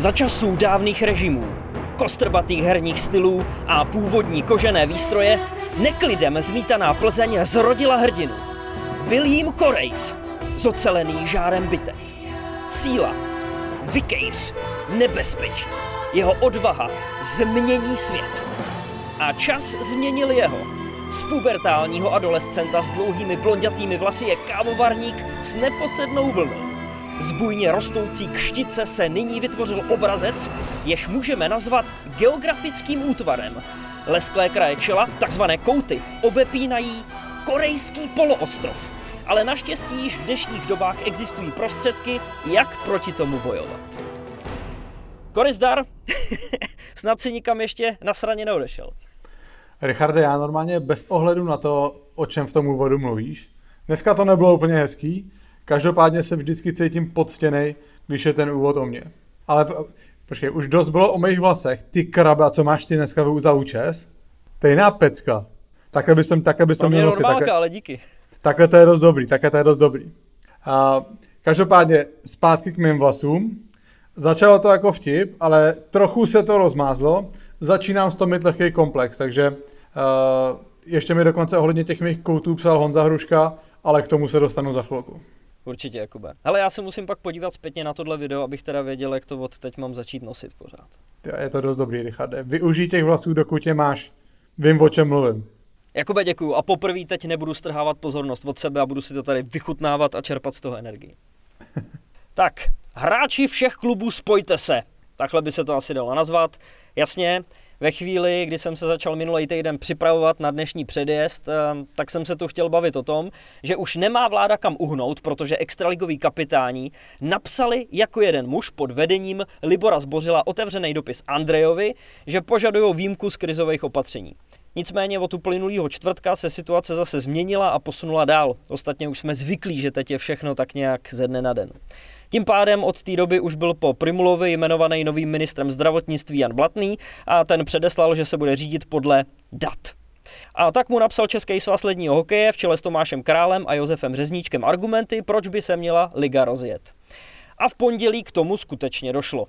Za časů dávných režimů, kostrbatých herních stylů a původní kožené výstroje neklidem zmítaná Plzeň zrodila hrdinu. Byl Korejs, zocelený žárem bitev. Síla, vykejř, nebezpečí. Jeho odvaha změní svět. A čas změnil jeho. Z pubertálního adolescenta s dlouhými blondětými vlasy je kávovarník s neposednou vlnou. Z bujně rostoucí kštice se nyní vytvořil obrazec, jež můžeme nazvat geografickým útvarem. Lesklé kraje čela, takzvané kouty, obepínají korejský poloostrov. Ale naštěstí již v dnešních dobách existují prostředky, jak proti tomu bojovat. Korizdar, snad si nikam ještě na straně neodešel. Richarde, já normálně bez ohledu na to, o čem v tom úvodu mluvíš, dneska to nebylo úplně hezký, každopádně se vždycky cítím podstěnej, když je ten úvod o mně. Ale počkej, už dost bylo o mých vlasech. Ty kraba, co máš ty dneska za účes? To je jiná pecka. Takhle bys jsem, takhle bys to měl nosit. Takhle, ale díky. Takhle to je dost dobrý, takhle to je dost dobrý. A, každopádně zpátky k mým vlasům. Začalo to jako vtip, ale trochu se to rozmázlo. Začínám z toho mít lehký komplex, takže uh, ještě mi dokonce ohledně těch mých koutů psal Honza Hruška, ale k tomu se dostanu za chvilku. Určitě, Jakube. Ale já se musím pak podívat zpětně na tohle video, abych teda věděl, jak to od teď mám začít nosit pořád. Je to dost dobrý, Richarde. Využij těch vlasů, dokud je máš. Vím, o čem mluvím. Jakube, děkuju. A poprvé teď nebudu strhávat pozornost od sebe a budu si to tady vychutnávat a čerpat z toho energii. tak, hráči všech klubů, spojte se. Takhle by se to asi dalo nazvat. Jasně, ve chvíli, kdy jsem se začal minulý týden připravovat na dnešní předjezd, eh, tak jsem se tu chtěl bavit o tom, že už nemá vláda kam uhnout, protože extraligoví kapitáni napsali jako jeden muž pod vedením Libora Zbořila otevřený dopis Andrejovi, že požadují výjimku z krizových opatření. Nicméně od uplynulého čtvrtka se situace zase změnila a posunula dál. Ostatně už jsme zvyklí, že teď je všechno tak nějak ze dne na den. Tím pádem od té doby už byl po Primulovi jmenovaný novým ministrem zdravotnictví Jan Blatný a ten předeslal, že se bude řídit podle dat. A tak mu napsal Český svaz ledního hokeje v čele s Tomášem Králem a Josefem Řezníčkem argumenty, proč by se měla liga rozjet. A v pondělí k tomu skutečně došlo.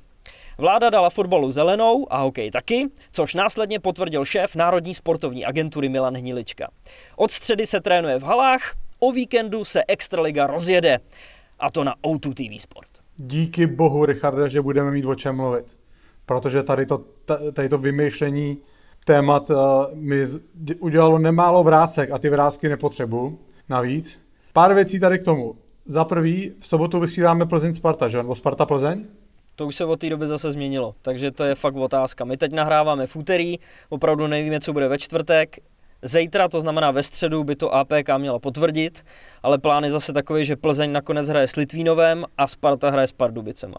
Vláda dala fotbalu zelenou a hokej taky, což následně potvrdil šéf Národní sportovní agentury Milan Hnilička. Od středy se trénuje v halách, o víkendu se Extraliga rozjede a to na O2 TV Sport. Díky bohu, Richarde, že budeme mít o čem mluvit. Protože tady to, tady to vymýšlení témat uh, mi udělalo nemálo vrásek a ty vrázky nepotřebuji navíc. Pár věcí tady k tomu. Za prvý, v sobotu vysíláme Plzeň Sparta, že? Nebo Sparta Plzeň? To už se od té doby zase změnilo, takže to je fakt otázka. My teď nahráváme v úterý, opravdu nevíme, co bude ve čtvrtek. Zítra, to znamená ve středu, by to APK měla potvrdit, ale plán je zase takový, že Plzeň nakonec hraje s Litvínovem a Sparta hraje s Pardubicema.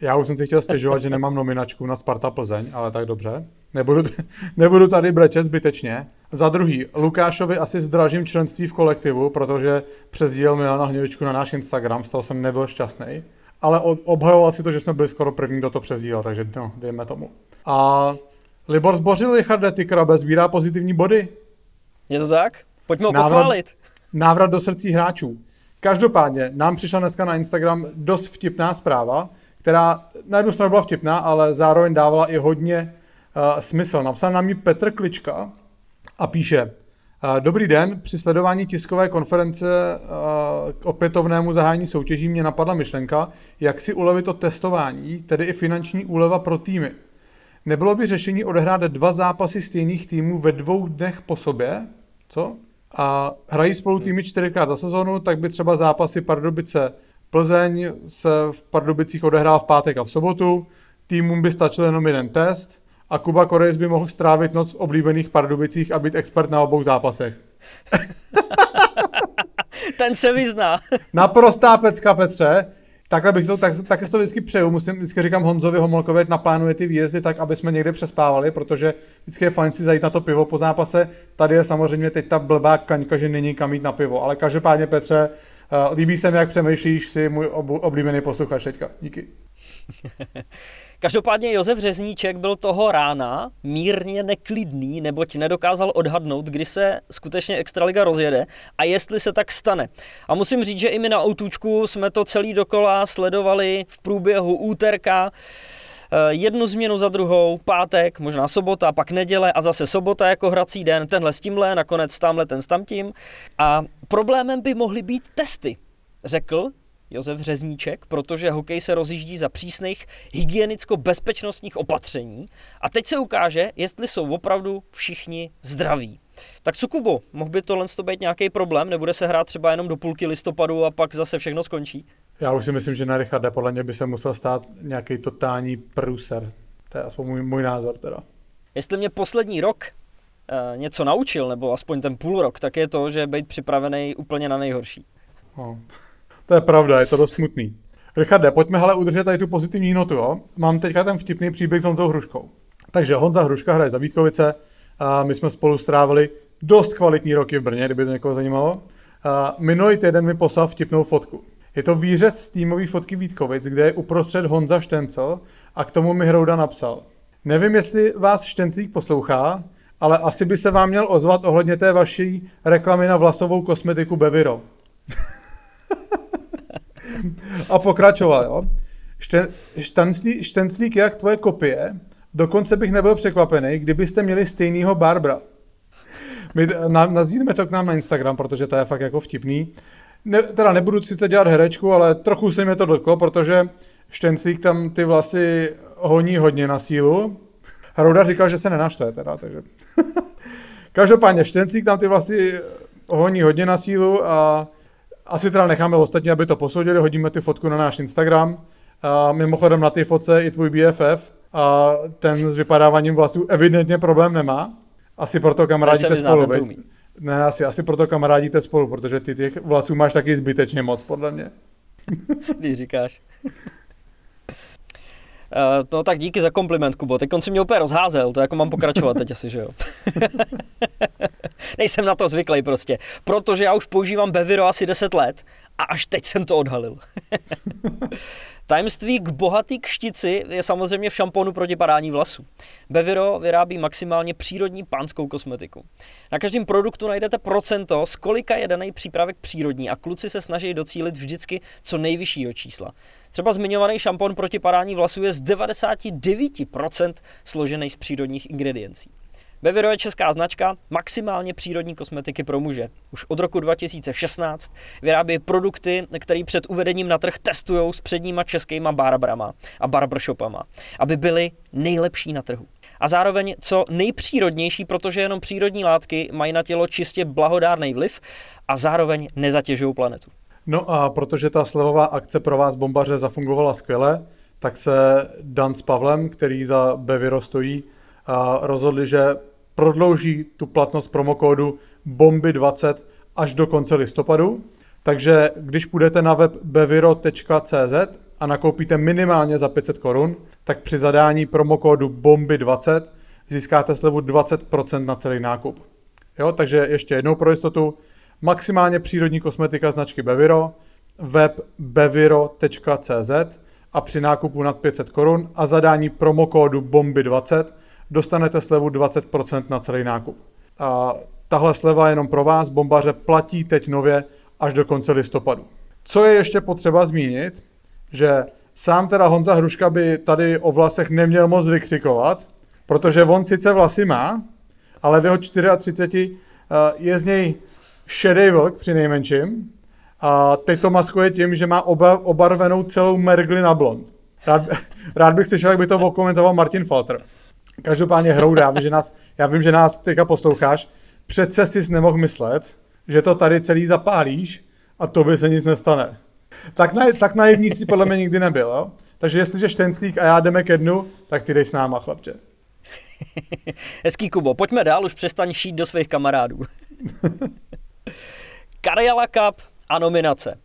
Já už jsem si chtěl stěžovat, že nemám nominačku na Sparta Plzeň, ale tak dobře. Nebudu, nebudu tady brečet zbytečně. Za druhý, Lukášovi asi zdražím členství v kolektivu, protože přezdíl Milana Hněvičku na náš Instagram, z toho jsem nebyl šťastný. Ale obhajoval si to, že jsme byli skoro první, kdo to přezdílel, takže no, dejme tomu. A Libor zbořil Richarde Tykra, sbírá pozitivní body. Je to tak? Pojďme ho návrat, pochválit. Návrat do srdcí hráčů. Každopádně nám přišla dneska na Instagram dost vtipná zpráva, která na jednu stranu byla vtipná, ale zároveň dávala i hodně uh, smysl. Napsal nám ji Petr Klička a píše uh, Dobrý den, při sledování tiskové konference uh, k opětovnému zahájení soutěží mě napadla myšlenka, jak si ulevit to testování, tedy i finanční úleva pro týmy. Nebylo by řešení odehrát dva zápasy stejných týmů ve dvou dnech po sobě? Co? A hrají spolu týmy čtyřikrát za sezonu, tak by třeba zápasy Pardubice Plzeň se v Pardubicích odehrál v pátek a v sobotu, týmům by stačil jenom jeden test a Kuba Korejs by mohl strávit noc v oblíbených Pardubicích a být expert na obou zápasech. Ten se vyzná. Naprostá pecka, Petře. Takhle bych to, tak, také to vždycky přeju. Musím, vždycky říkám Honzovi Homolkovi, naplánuje ty výjezdy tak, aby jsme někde přespávali, protože vždycky je fajn si zajít na to pivo po zápase. Tady je samozřejmě teď ta blbá kaňka, že není kam jít na pivo. Ale každopádně, Petře, uh, líbí se mi, jak přemýšlíš, si můj oblíbený posluchač teďka. Díky. Každopádně Josef Řezníček byl toho rána mírně neklidný, neboť nedokázal odhadnout, kdy se skutečně Extraliga rozjede a jestli se tak stane. A musím říct, že i my na Outučku jsme to celý dokola sledovali v průběhu úterka jednu změnu za druhou, pátek, možná sobota, pak neděle a zase sobota jako hrací den, tenhle s tímhle, nakonec tamhle ten s tamtím. A problémem by mohly být testy, řekl Josef Řezníček, protože hokej se rozjíždí za přísných hygienicko-bezpečnostních opatření a teď se ukáže, jestli jsou opravdu všichni zdraví. Tak co Kubo, mohl by tohle být nějaký problém? Nebude se hrát třeba jenom do půlky listopadu a pak zase všechno skončí? Já už si myslím, že na Richarde podle mě by se musel stát nějaký totální průser. To je aspoň můj, můj názor teda. Jestli mě poslední rok e, něco naučil, nebo aspoň ten půl rok, tak je to, že být připravený úplně na nejhorší. No. To je pravda, je to dost smutný. Richarde, pojďme ale udržet tady tu pozitivní notu. Jo? Mám teďka ten vtipný příběh s Honzou Hruškou. Takže Honza Hruška hraje za Vítkovice, a my jsme spolu strávili dost kvalitní roky v Brně, kdyby to někoho zajímalo. A minulý týden mi poslal vtipnou fotku. Je to výřez z týmové fotky Vítkovic, kde je uprostřed Honza Štencel a k tomu mi Hrouda napsal. Nevím, jestli vás Štenclík poslouchá, ale asi by se vám měl ozvat ohledně té vaší reklamy na vlasovou kosmetiku Beviro. a pokračoval, jo. Šten, štenclík, štenclík jak tvoje kopie, dokonce bych nebyl překvapený, kdybyste měli stejného Barbara. My na, nazýváme to k nám na Instagram, protože to je fakt jako vtipný. Ne, teda nebudu sice dělat herečku, ale trochu se mi to dotklo, protože Štenclík tam ty vlasy honí hodně na sílu. Hrouda říkal, že se nenaštve teda, takže... Každopádně Štenclík tam ty vlasy honí hodně na sílu a asi teda necháme ostatní, aby to posoudili, hodíme ty fotku na náš Instagram. A mimochodem na té fotce i tvůj BFF a ten s vypadáváním vlasů evidentně problém nemá. Asi proto kamarádíte spolu, Ne, asi, asi proto kamarádíte spolu, protože ty těch vlasů máš taky zbytečně moc, podle mě. Když říkáš. Uh, no tak díky za kompliment, Kubo. Teď on si mě úplně rozházel, to jako mám pokračovat teď asi, že jo. Nejsem na to zvyklý prostě, protože já už používám Beviro asi 10 let a až teď jsem to odhalil. Tajemství k bohatý kštici je samozřejmě v šamponu proti padání vlasů. Beviro vyrábí maximálně přírodní pánskou kosmetiku. Na každém produktu najdete procento, z kolika je daný přípravek přírodní a kluci se snaží docílit vždycky co nejvyššího čísla. Třeba zmiňovaný šampon proti padání vlasů je z 99% složený z přírodních ingrediencí. Beviro je česká značka maximálně přírodní kosmetiky pro muže. Už od roku 2016 vyrábí produkty, které před uvedením na trh testují s předníma českýma barbrama a barbershopama, aby byly nejlepší na trhu. A zároveň co nejpřírodnější, protože jenom přírodní látky mají na tělo čistě blahodárný vliv a zároveň nezatěžují planetu. No a protože ta slevová akce pro vás bombaře zafungovala skvěle, tak se Dan s Pavlem, který za Beviro stojí, rozhodli, že prodlouží tu platnost promokódu BOMBY20 až do konce listopadu. Takže když půjdete na web beviro.cz a nakoupíte minimálně za 500 korun, tak při zadání promokódu BOMBY20 získáte slevu 20% na celý nákup. Jo, takže ještě jednou pro jistotu, maximálně přírodní kosmetika značky Beviro, web beviro.cz a při nákupu nad 500 korun a zadání promokódu BOMBY20 dostanete slevu 20% na celý nákup. A tahle sleva jenom pro vás, bombaře, platí teď nově až do konce listopadu. Co je ještě potřeba zmínit, že sám teda Honza Hruška by tady o vlasech neměl moc vykřikovat, protože on sice vlasy má, ale v jeho 34 eh, je z něj šedý vlk při nejmenším. A teď to maskuje tím, že má oba, obarvenou celou mergli na blond. Rád, rád bych slyšel, jak by to okomentoval Martin Falter. Každopádně Hrouda, já vím, že nás, já vím, že nás teďka posloucháš, přece jsi nemohl myslet, že to tady celý zapálíš a to by se nic nestane. Tak, na, tak naivní si podle mě nikdy nebyl, jo? Takže jestliže Štenclík a já jdeme ke dnu, tak ty dej s náma, chlapče. Hezký Kubo, pojďme dál, už přestaň šít do svých kamarádů. Karjala Cup a nominace.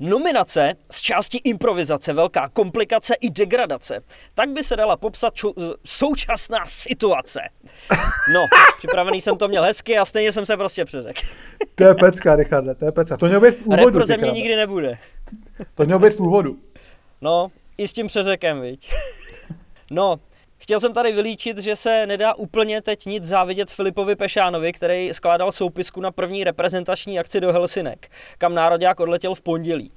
Nominace z části improvizace, velká komplikace i degradace. Tak by se dala popsat ču- současná situace. No, připravený jsem to měl hezky a stejně jsem se prostě přeřekl. To je pecka, Richarde, to je pecka. To mělo být v úvodu. Repro mě nikdy nebude. To mělo být v úvodu. No, i s tím přeřekem, viď. No, Chtěl jsem tady vylíčit, že se nedá úplně teď nic závidět Filipovi Pešánovi, který skládal soupisku na první reprezentační akci do Helsinek, kam národák odletěl v pondělí.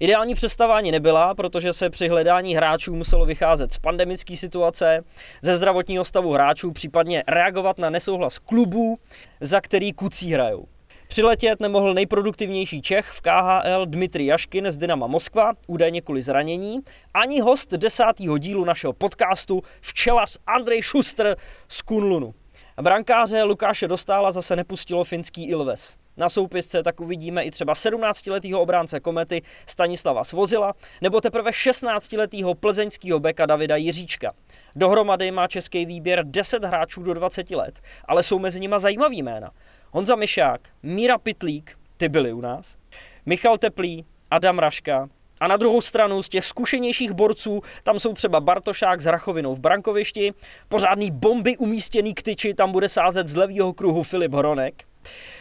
Ideální přestavání nebyla, protože se při hledání hráčů muselo vycházet z pandemické situace, ze zdravotního stavu hráčů, případně reagovat na nesouhlas klubů, za který kucí hrajou. Přiletět nemohl nejproduktivnější Čech v KHL Dmitry Jaškin z Dynama Moskva, údajně kvůli zranění, ani host desátého dílu našeho podcastu včelař Andrej Schuster z Kunlunu. Brankáře Lukáše Dostála zase nepustilo finský Ilves. Na soupisce tak uvidíme i třeba 17-letého obránce Komety Stanislava Svozila nebo teprve 16-letého plzeňského beka Davida Jiříčka. Dohromady má český výběr 10 hráčů do 20 let, ale jsou mezi nimi zajímavý jména. Honza Mišák, Míra Pitlík, ty byli u nás, Michal Teplý, Adam Raška, a na druhou stranu z těch zkušenějších borců tam jsou třeba Bartošák s Rachovinou v brankovišti, pořádný bomby umístěný k tyči tam bude sázet z levýho kruhu Filip Hronek.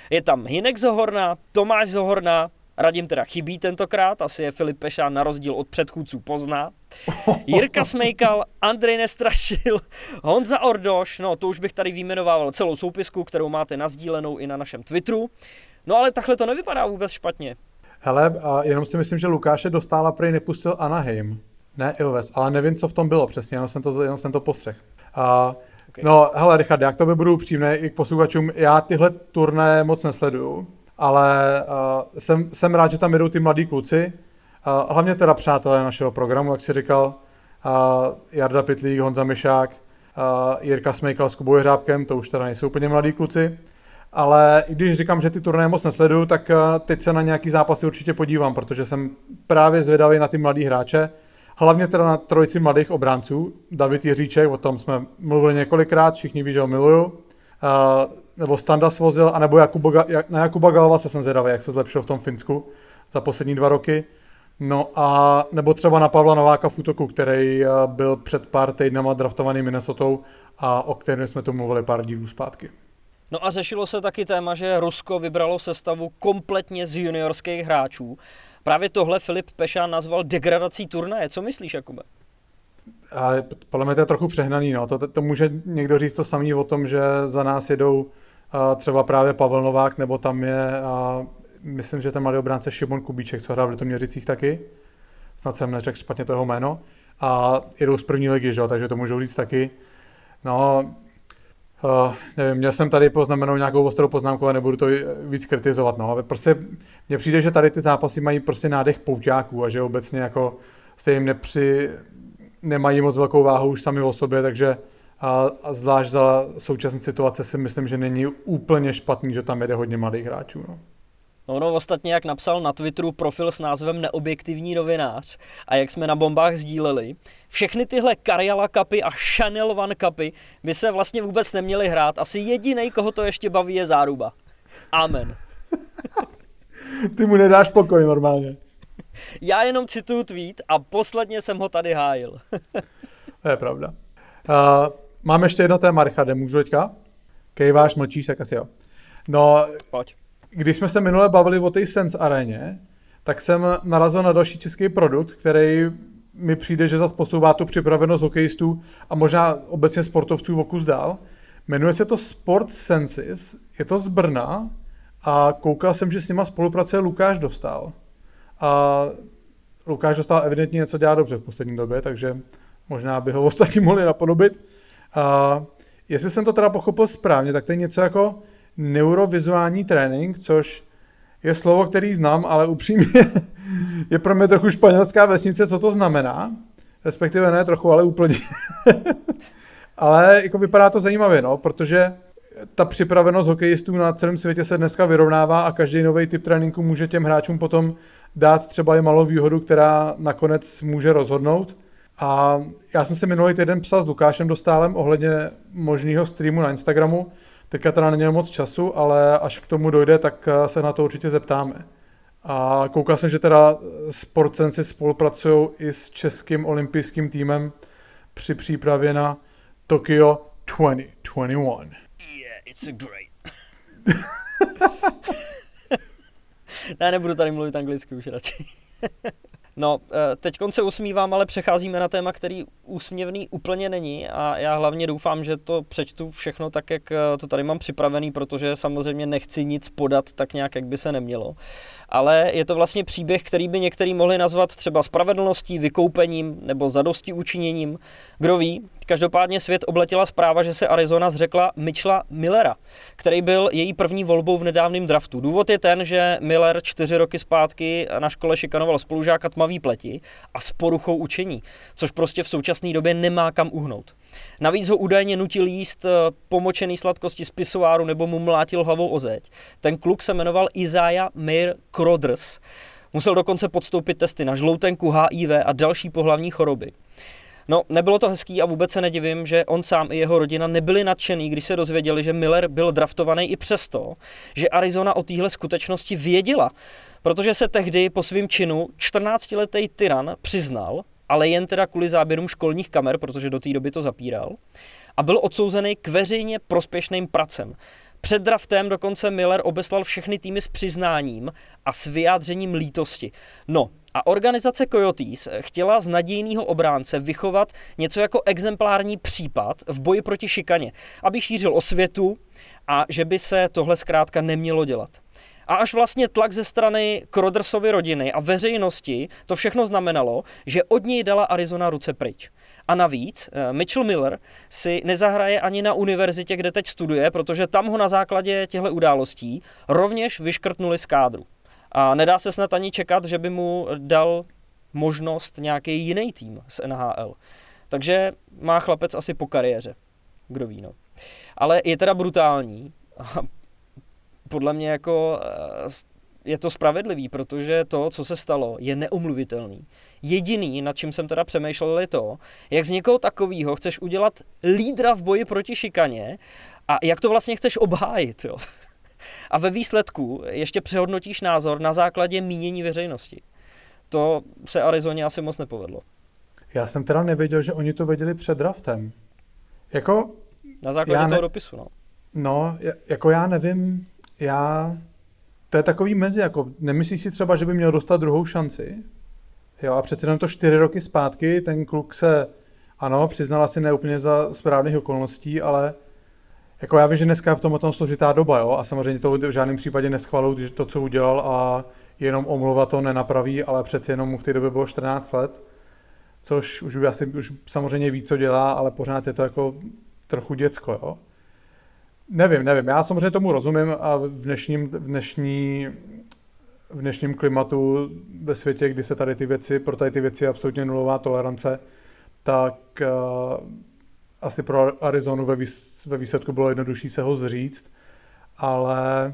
Je tam Hinek Zohorna, Tomáš Zohorna, Radim teda chybí tentokrát, asi je Filip Pešán na rozdíl od předchůdců pozná. Jirka Smejkal, Andrej Nestrašil, Honza Ordoš, no to už bych tady vyjmenovával celou soupisku, kterou máte nazdílenou i na našem Twitteru. No ale takhle to nevypadá vůbec špatně. Hele, a jenom si myslím, že Lukáše dostála prej nepustil Anaheim, ne Ilves, ale nevím, co v tom bylo přesně, jenom jsem to, jenom jsem to postřeh. A, okay. No, hele, Richard, jak to by budu upřímný i k posluchačům, já tyhle turné moc nesleduju, ale uh, jsem, jsem rád, že tam jedou ty mladí kluci, uh, hlavně teda přátelé našeho programu, jak si říkal, uh, Jarda Pitlík, Honza Mišák, uh, Jirka Smejkal s Kubou Jeřábkem, to už teda nejsou úplně mladí kluci, ale i když říkám, že ty turnaje moc nesleduju, tak teď se na nějaký zápasy určitě podívám, protože jsem právě zvědavý na ty mladý hráče, hlavně teda na trojici mladých obránců, David Jiříček, o tom jsme mluvili několikrát, všichni ví, že ho miluju, nebo Standa Svozil, anebo Jakuba, na Jakuba Galava se jsem zvědavý, jak se zlepšil v tom Finsku za poslední dva roky. No a nebo třeba na Pavla Nováka v útoku, který eh, byl před pár týdnama draftovaný Minnesota a o kterém jsme tu mluvili pár dílů zpátky. No a řešilo se taky téma, že Rusko vybralo sestavu kompletně z juniorských hráčů. Právě tohle Filip Pešán nazval degradací turnaje. Co myslíš, Jakube? A podle mě to je trochu přehnaný. No. To, to, to může někdo říct to samý o tom, že za nás jedou třeba právě Pavel Novák, nebo tam je, myslím, že ten mladý obránce Šimon Kubíček, co hrál v Litoměřicích taky, snad jsem neřekl špatně to jeho jméno, a jedou z první ligy, že? takže to můžou říct taky. No, Uh, nevím, měl jsem tady poznamenou nějakou ostrou poznámku a nebudu to víc kritizovat. No. Prostě mně přijde, že tady ty zápasy mají prostě nádech pouťáků a že obecně jako se jim nepři, nemají moc velkou váhu už sami o sobě, takže a, a zvlášť za současné situace si myslím, že není úplně špatný, že tam jede hodně mladých hráčů. No. No, no, ostatně, jak napsal na Twitteru profil s názvem Neobjektivní novinář a jak jsme na bombách sdíleli, všechny tyhle Karjala kapy a Chanel One kapy by se vlastně vůbec neměly hrát. Asi jediný, koho to ještě baví, je záruba. Amen. Ty mu nedáš pokoj normálně. Já jenom cituju tweet a posledně jsem ho tady hájil. to je pravda. Uh, Mám ještě jedno téma, Richarde, můžu teďka? Kejváš, mlčíš, tak asi jo. No, Pojď. když jsme se minule bavili o té Sense aréně, tak jsem narazil na další český produkt, který mi přijde, že zase posouvá tu připravenost hokejistů a možná obecně sportovců o kus dál. Jmenuje se to Sport Senses, je to z Brna a koukal jsem, že s nima spolupracuje Lukáš Dostal. A Lukáš Dostal evidentně něco dělá dobře v poslední době, takže možná by ho ostatní mohli napodobit. A jestli jsem to teda pochopil správně, tak to je něco jako neurovizuální trénink, což je slovo, který znám, ale upřímně je pro mě trochu španělská vesnice, co to znamená. Respektive ne trochu, ale úplně. ale jako vypadá to zajímavě, no, protože ta připravenost hokejistů na celém světě se dneska vyrovnává a každý nový typ tréninku může těm hráčům potom dát třeba i malou výhodu, která nakonec může rozhodnout. A já jsem se minulý týden psal s Lukášem Dostálem ohledně možného streamu na Instagramu. Teďka teda není moc času, ale až k tomu dojde, tak eh, se na to určitě zeptáme. A koukal jsem, že teda sportcenci spolupracují i s českým olympijským týmem při přípravě na Tokyo 2021. Yeah, it's a great. ne, nebudu tady mluvit anglicky už radši. No, eh, teď se usmívám, ale přecházíme na téma, který úsměvný úplně není a já hlavně doufám, že to přečtu všechno tak, jak eh, to tady mám připravený, protože samozřejmě nechci nic podat tak nějak, jak by se nemělo. Ale je to vlastně příběh, který by některý mohli nazvat třeba spravedlností, vykoupením nebo zadosti učiněním. Kdo ví, Každopádně svět obletěla zpráva, že se Arizona zřekla Mitchella Millera, který byl její první volbou v nedávném draftu. Důvod je ten, že Miller čtyři roky zpátky na škole šikanoval spolužáka tmavý pleti a s poruchou učení, což prostě v současné době nemá kam uhnout. Navíc ho údajně nutil jíst eh, pomočený sladkosti z pisoáru nebo mu mlátil hlavou o zeď. Ten kluk se jmenoval Isaiah Meir Croders. Musel dokonce podstoupit testy na žloutenku, HIV a další pohlavní choroby. No, nebylo to hezký a vůbec se nedivím, že on sám i jeho rodina nebyli nadšený, když se dozvěděli, že Miller byl draftovaný i přesto, že Arizona o téhle skutečnosti věděla. Protože se tehdy po svém činu 14-letý tyran přiznal, ale jen teda kvůli záběrům školních kamer, protože do té doby to zapíral, a byl odsouzený k veřejně prospěšným pracem. Před draftem dokonce Miller obeslal všechny týmy s přiznáním a s vyjádřením lítosti. No, a organizace Coyotes chtěla z nadějného obránce vychovat něco jako exemplární případ v boji proti šikaně, aby šířil osvětu a že by se tohle zkrátka nemělo dělat. A až vlastně tlak ze strany Krodersovy rodiny a veřejnosti to všechno znamenalo, že od něj dala Arizona ruce pryč. A navíc eh, Mitchell Miller si nezahraje ani na univerzitě, kde teď studuje, protože tam ho na základě těchto událostí rovněž vyškrtnuli z kádru. A nedá se snad ani čekat, že by mu dal možnost nějaký jiný tým z NHL. Takže má chlapec asi po kariéře. Kdo ví, no. Ale je teda brutální. Podle mě jako eh, je to spravedlivý, protože to, co se stalo, je neumluvitelný. Jediný, nad čím jsem teda přemýšlel, je to, jak z někoho takového chceš udělat lídra v boji proti šikaně a jak to vlastně chceš obhájit. Jo. A ve výsledku ještě přehodnotíš názor na základě mínění veřejnosti. To se Arizoně asi moc nepovedlo. Já jsem teda nevěděl, že oni to věděli před draftem. Jako... Na základě ne... toho dopisu, no. No, jako já nevím, já... To je takový mezi, jako nemyslíš si třeba, že by měl dostat druhou šanci? Jo, a přece jenom to čtyři roky zpátky, ten kluk se, ano, přiznal asi neúplně za správných okolností, ale jako já vím, že dneska je v tom tom složitá doba, jo, a samozřejmě to v žádném případě neschvaluju, to, co udělal a jenom omluva to nenapraví, ale přeci jenom mu v té době bylo 14 let, což už by asi už samozřejmě ví, co dělá, ale pořád je to jako trochu děcko, jo. Nevím, nevím, já samozřejmě tomu rozumím a v dnešním, v dnešní, v dnešním klimatu ve světě, kdy se tady ty věci, pro tady ty věci je absolutně nulová tolerance, tak uh, asi pro Arizonu ve, výs, ve výsledku bylo jednodušší se ho zříct, ale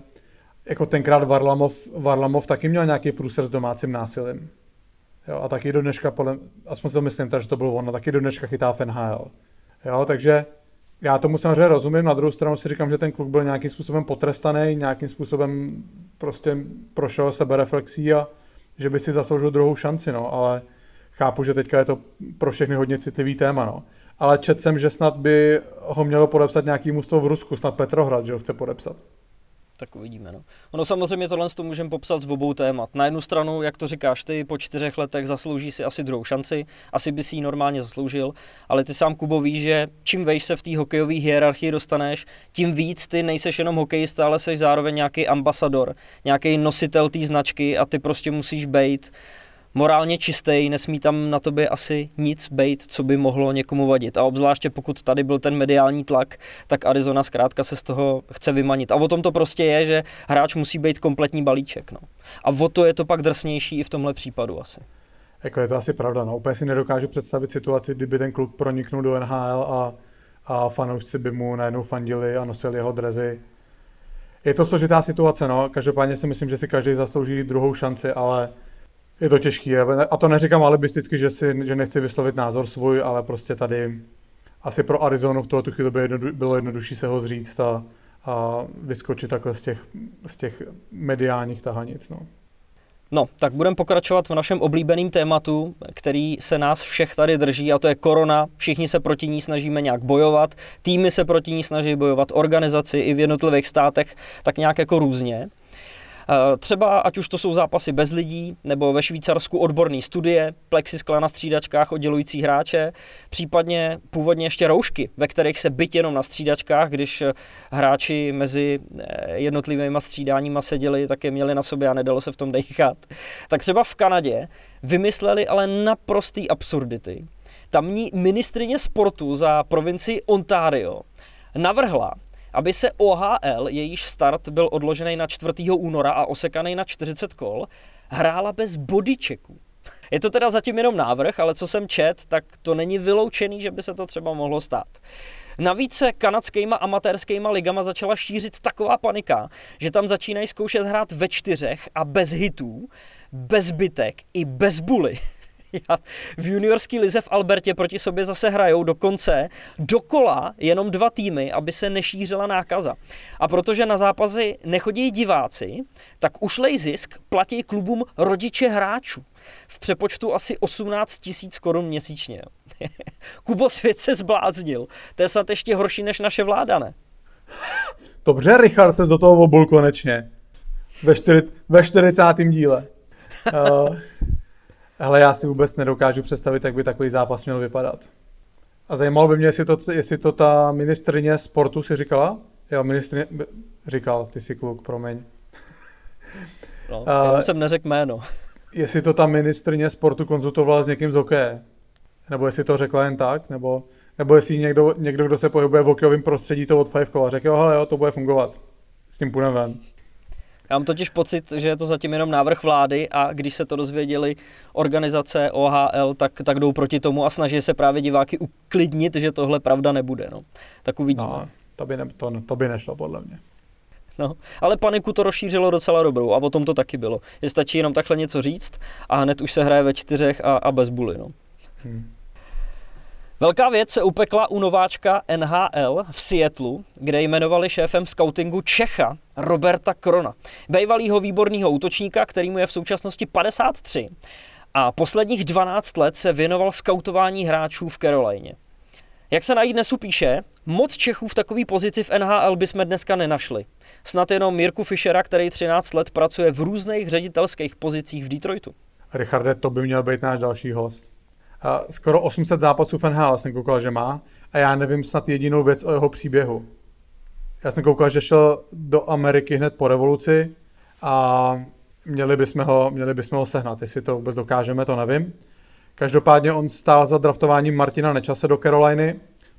jako tenkrát Varlamov, Varlamov taky měl nějaký průser s domácím násilím. Jo, a taky do dneška, aspoň si to myslím, že to byl on, a taky do dneška chytá v NHL. Jo, takže já tomu samozřejmě rozumím, na druhou stranu si říkám, že ten kluk byl nějakým způsobem potrestaný, nějakým způsobem prostě prošel sebereflexí a že by si zasloužil druhou šanci, no, ale chápu, že teďka je to pro všechny hodně citlivý téma, no ale četl jsem, že snad by ho mělo podepsat nějaký mužstvo v Rusku, snad Petrohrad, že ho chce podepsat. Tak uvidíme. No. Ono samozřejmě tohle to můžeme popsat z obou témat. Na jednu stranu, jak to říkáš ty, po čtyřech letech zaslouží si asi druhou šanci, asi by si ji normálně zasloužil, ale ty sám Kubo víš, že čím vejš se v té hokejové hierarchii dostaneš, tím víc ty nejseš jenom hokejista, ale jsi zároveň nějaký ambasador, nějaký nositel té značky a ty prostě musíš být morálně čistý, nesmí tam na tobě asi nic bejt, co by mohlo někomu vadit. A obzvláště pokud tady byl ten mediální tlak, tak Arizona zkrátka se z toho chce vymanit. A o tom to prostě je, že hráč musí být kompletní balíček. No. A o to je to pak drsnější i v tomhle případu asi. Jako je to asi pravda, no. Úplně si nedokážu představit situaci, kdyby ten kluk proniknul do NHL a, a fanoušci by mu najednou fandili a nosili jeho drezy. Je to složitá situace, no. Každopádně si myslím, že si každý zaslouží druhou šanci, ale je to těžký. A to neříkám alibisticky, že, si, že nechci vyslovit názor svůj, ale prostě tady asi pro Arizonu v tuhle chvíli jednodu, bylo jednodušší se ho zříct a, a vyskočit takhle z těch, z těch mediálních tahanic. No. No, tak budeme pokračovat v našem oblíbeném tématu, který se nás všech tady drží, a to je korona. Všichni se proti ní snažíme nějak bojovat, týmy se proti ní snaží bojovat, organizaci i v jednotlivých státech, tak nějak jako různě. Eh, třeba, ať už to jsou zápasy bez lidí, nebo ve Švýcarsku odborný studie, plexiskla na střídačkách oddělující hráče, případně původně ještě roušky, ve kterých se byt jenom na střídačkách, když eh, hráči mezi eh, jednotlivými střídáníma seděli, tak je měli na sobě a nedalo se v tom dechat. Tak třeba v Kanadě vymysleli ale naprostý absurdity. Tamní ministrině sportu za provincii Ontario navrhla, aby se OHL, jejíž start byl odložený na 4. února a osekaný na 40 kol, hrála bez bodyčeků. Je to teda zatím jenom návrh, ale co jsem čet, tak to není vyloučený, že by se to třeba mohlo stát. Navíc se kanadskýma amatérskýma ligama začala šířit taková panika, že tam začínají zkoušet hrát ve čtyřech a bez hitů, bez bytek i bez buly. v juniorské lize v Albertě proti sobě zase hrajou dokonce dokola jenom dva týmy, aby se nešířila nákaza. A protože na zápasy nechodí diváci, tak ušlej zisk platí klubům rodiče hráčů. V přepočtu asi 18 tisíc korun měsíčně. Kubo, svět se zbláznil. To je snad ještě horší než naše vláda, ne? Dobře, Richard se do toho obul konečně. Ve, čtyři, ve 40. díle. Uh, hele, já si vůbec nedokážu představit, jak by takový zápas měl vypadat. A zajímalo by mě, jestli to, jestli to ta ministrině sportu si říkala? Jo, ministrině, říkal, ty jsi kluk, promiň. No, uh, jsem neřekl jméno. Jestli to ta ministrině sportu konzultovala s někým z hokeje. Nebo jestli to řekla jen tak, nebo, nebo jestli někdo, někdo, kdo se pohybuje v hokejovém prostředí, to od a řekl, jo, hele, jo, to bude fungovat. S tím půjdeme ven. Já mám totiž pocit, že je to zatím jenom návrh vlády a když se to dozvěděli organizace OHL, tak, tak jdou proti tomu a snaží se právě diváky uklidnit, že tohle pravda nebude. No. Tak uvidíme. No, to by, ne, to, to by nešlo podle mě. No, ale paniku to rozšířilo docela dobrou a o tom to taky bylo. Je stačí jenom takhle něco říct a hned už se hraje ve čtyřech a, a bez buly. No. Hmm. Velká věc se upekla u nováčka NHL v Seattlu, kde jmenovali šéfem scoutingu Čecha Roberta Krona, bývalýho výborného útočníka, který mu je v současnosti 53 a posledních 12 let se věnoval skautování hráčů v Carolině. Jak se najít dnes píše, moc Čechů v takové pozici v NHL bychom dneska nenašli. Snad jenom Mirku Fischera, který 13 let pracuje v různých ředitelských pozicích v Detroitu. Richarde, to by měl být náš další host skoro 800 zápasů v NHL jsem koukal, že má a já nevím snad jedinou věc o jeho příběhu. Já jsem koukal, že šel do Ameriky hned po revoluci a měli bychom ho, měli bychom ho sehnat. Jestli to vůbec dokážeme, to nevím. Každopádně on stál za draftováním Martina Nečase do Caroliny,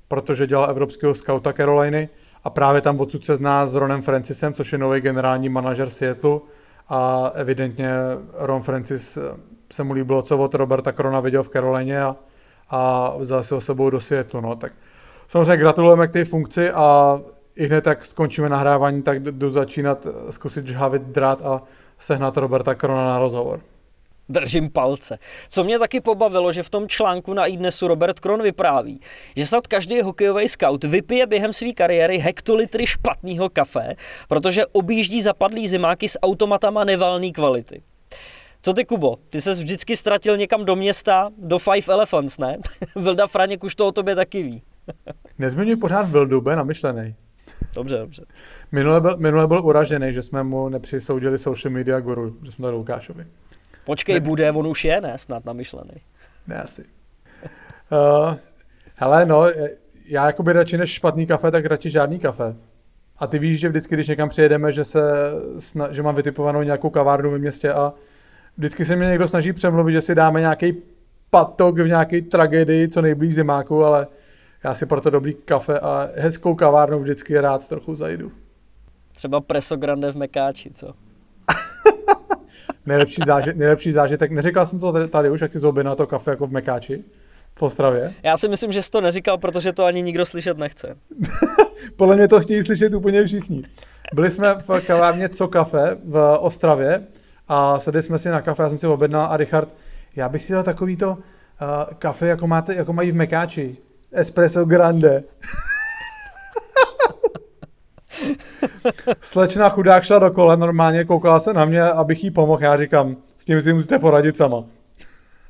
protože dělal evropského skauta Caroliny a právě tam odsud se zná s Ronem Francisem, což je nový generální manažer Seattle a evidentně Ron Francis se mu líbilo, co od Roberta Krona viděl v Karolině a, a vzal si ho sebou do světu. No. Tak samozřejmě gratulujeme k té funkci a i hned tak skončíme nahrávání, tak jdu začínat zkusit žhavit drát a sehnat Roberta Krona na rozhovor. Držím palce. Co mě taky pobavilo, že v tom článku na iDnesu Robert Kron vypráví, že snad každý hokejový scout vypije během své kariéry hektolitry špatného kafe, protože objíždí zapadlý zimáky s automatama nevalné kvality. Co ty, Kubo? Ty ses vždycky ztratil někam do města, do Five Elephants, ne? Vilda Franěk už to o tobě taky ví. Nezmiňuj pořád Vildu, bude namyšlený. Dobře, dobře. Minule byl, minule byl uražený, že jsme mu nepřisoudili social media guru, že jsme dali Lukášovi. Počkej, ne. bude, on už je, ne? Snad namyšlený. Ne, asi. Uh, hele, no, já jako by radši než špatný kafe, tak radši žádný kafe. A ty víš, že vždycky, když někam přijedeme, že, se, že mám vytipovanou nějakou kavárnu ve městě a vždycky se mě někdo snaží přemluvit, že si dáme nějaký patok v nějaké tragédii, co nejblíž zimáku, ale já si proto dobrý kafe a hezkou kavárnu vždycky rád trochu zajdu. Třeba Preso Grande v Mekáči, co? nejlepší, zážit, nejlepší zážitek. Neříkal jsem to tady už, jak si na to kafe jako v Mekáči v Ostravě. Já si myslím, že jsi to neříkal, protože to ani nikdo slyšet nechce. Podle mě to chtějí slyšet úplně všichni. Byli jsme v kavárně Co kafe v Ostravě a sedli jsme si na kafe, já jsem si objednal a Richard, já bych si dal takovýto uh, kafe, jako, máte, jako mají v Mekáči. Espresso grande. Slečna chudák šla do kole, normálně koukala se na mě, abych jí pomohl. Já říkám, s tím si musíte poradit sama.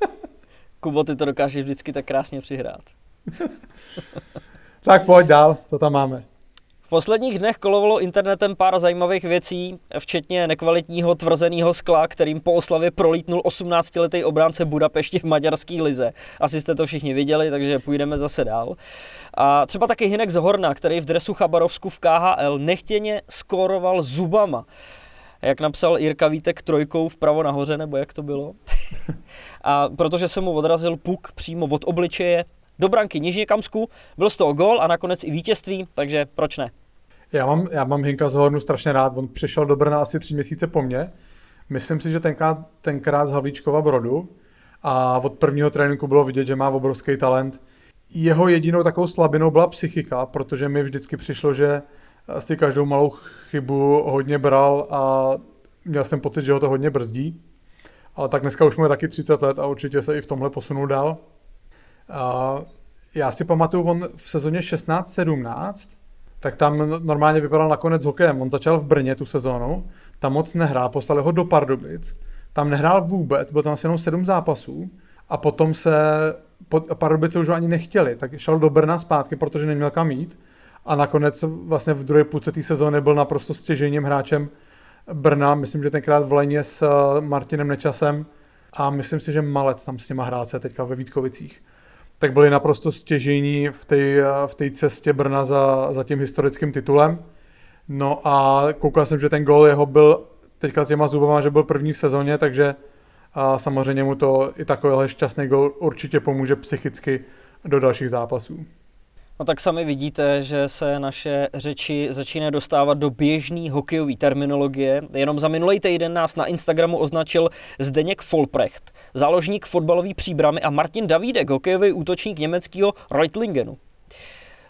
Kubo, ty to dokážeš vždycky tak krásně přihrát. tak pojď dál, co tam máme. V posledních dnech kolovalo internetem pár zajímavých věcí, včetně nekvalitního tvrzeného skla, kterým po oslavě prolítnul 18-letý obránce Budapešti v maďarské lize. Asi jste to všichni viděli, takže půjdeme zase dál. A třeba taky Hinek z Horna, který v dresu Chabarovsku v KHL nechtěně skóroval zubama jak napsal Jirka Vítek trojkou vpravo nahoře, nebo jak to bylo. a protože se mu odrazil puk přímo od obličeje do branky Nižněkamsku, byl z toho gol a nakonec i vítězství, takže proč ne? Já mám, já mám Hinka z Hornu strašně rád, on přišel do Brna asi tři měsíce po mně. Myslím si, že tenkrát, tenkrát z Havlíčkova Brodu a od prvního tréninku bylo vidět, že má obrovský talent. Jeho jedinou takovou slabinou byla psychika, protože mi vždycky přišlo, že asi každou malou chybu hodně bral a měl jsem pocit, že ho to hodně brzdí. Ale tak dneska už mu je taky 30 let a určitě se i v tomhle posunul dál. Já si pamatuju, on v sezóně 16-17, tak tam normálně vypadal nakonec hokejem. On začal v Brně tu sezónu, tam moc nehrál, poslali ho do Pardubic, tam nehrál vůbec, bylo tam asi jenom sedm zápasů a potom se, Pardubice už ho ani nechtěli, tak šel do Brna zpátky, protože neměl kam jít a nakonec vlastně v druhé půlce té sezóny byl naprosto stěžením hráčem Brna, myslím, že tenkrát v Leně s eh, Martinem Nečasem a myslím si, že Malec tam s těma hráce teďka ve Vítkovicích. Tak byli naprosto stěžení v té eh, v té cestě Brna za, za tím historickým titulem. No a koukal jsem, že ten gol jeho byl teďka s těma zubama, že byl první v sezóně, takže a samozřejmě mu to i takovýhle šťastný gol určitě pomůže psychicky do dalších zápasů. No tak sami vidíte, že se naše řeči začíná dostávat do běžné hokejové terminologie. Jenom za minulý týden nás na Instagramu označil Zdeněk Folprecht, záložník fotbalový příbramy a Martin Davídek, hokejový útočník německého Reutlingenu.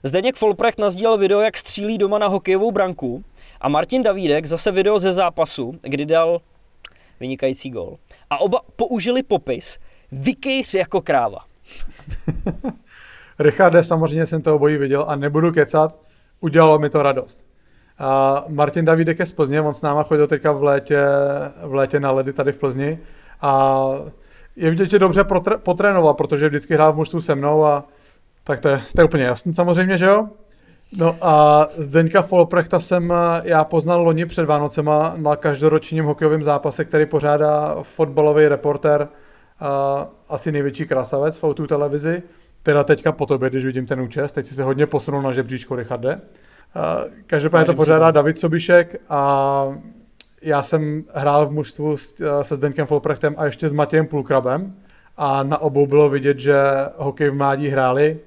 Zdeněk Folprecht nazdílel video, jak střílí doma na hokejovou branku a Martin Davídek zase video ze zápasu, kdy dal vynikající gol. A oba použili popis vykejř jako kráva. Richarde, samozřejmě jsem to obojí viděl a nebudu kecat, udělalo mi to radost. A Martin Davidek je z Plzně, on s náma chodil teďka v létě, v létě na ledy tady v Plzni a je vidět, že dobře potrénoval, protože vždycky hrál v mužstvu se mnou a tak to je, to je úplně jasný samozřejmě, že jo? No a Zdeňka Folprechta jsem já poznal loni před Vánocema na každoročním hokejovém zápase, který pořádá fotbalový reporter, a asi největší krasavec v televizi. Teda teďka po tobě, když vidím ten účest, teď si se hodně posunul na žebříčku, Richarde. Každopádně to pořádá David Sobišek a já jsem hrál v mužstvu se Zdenkem Folprechtem a ještě s Matějem Pulkrabem a na obou bylo vidět, že hokej v mládí hráli.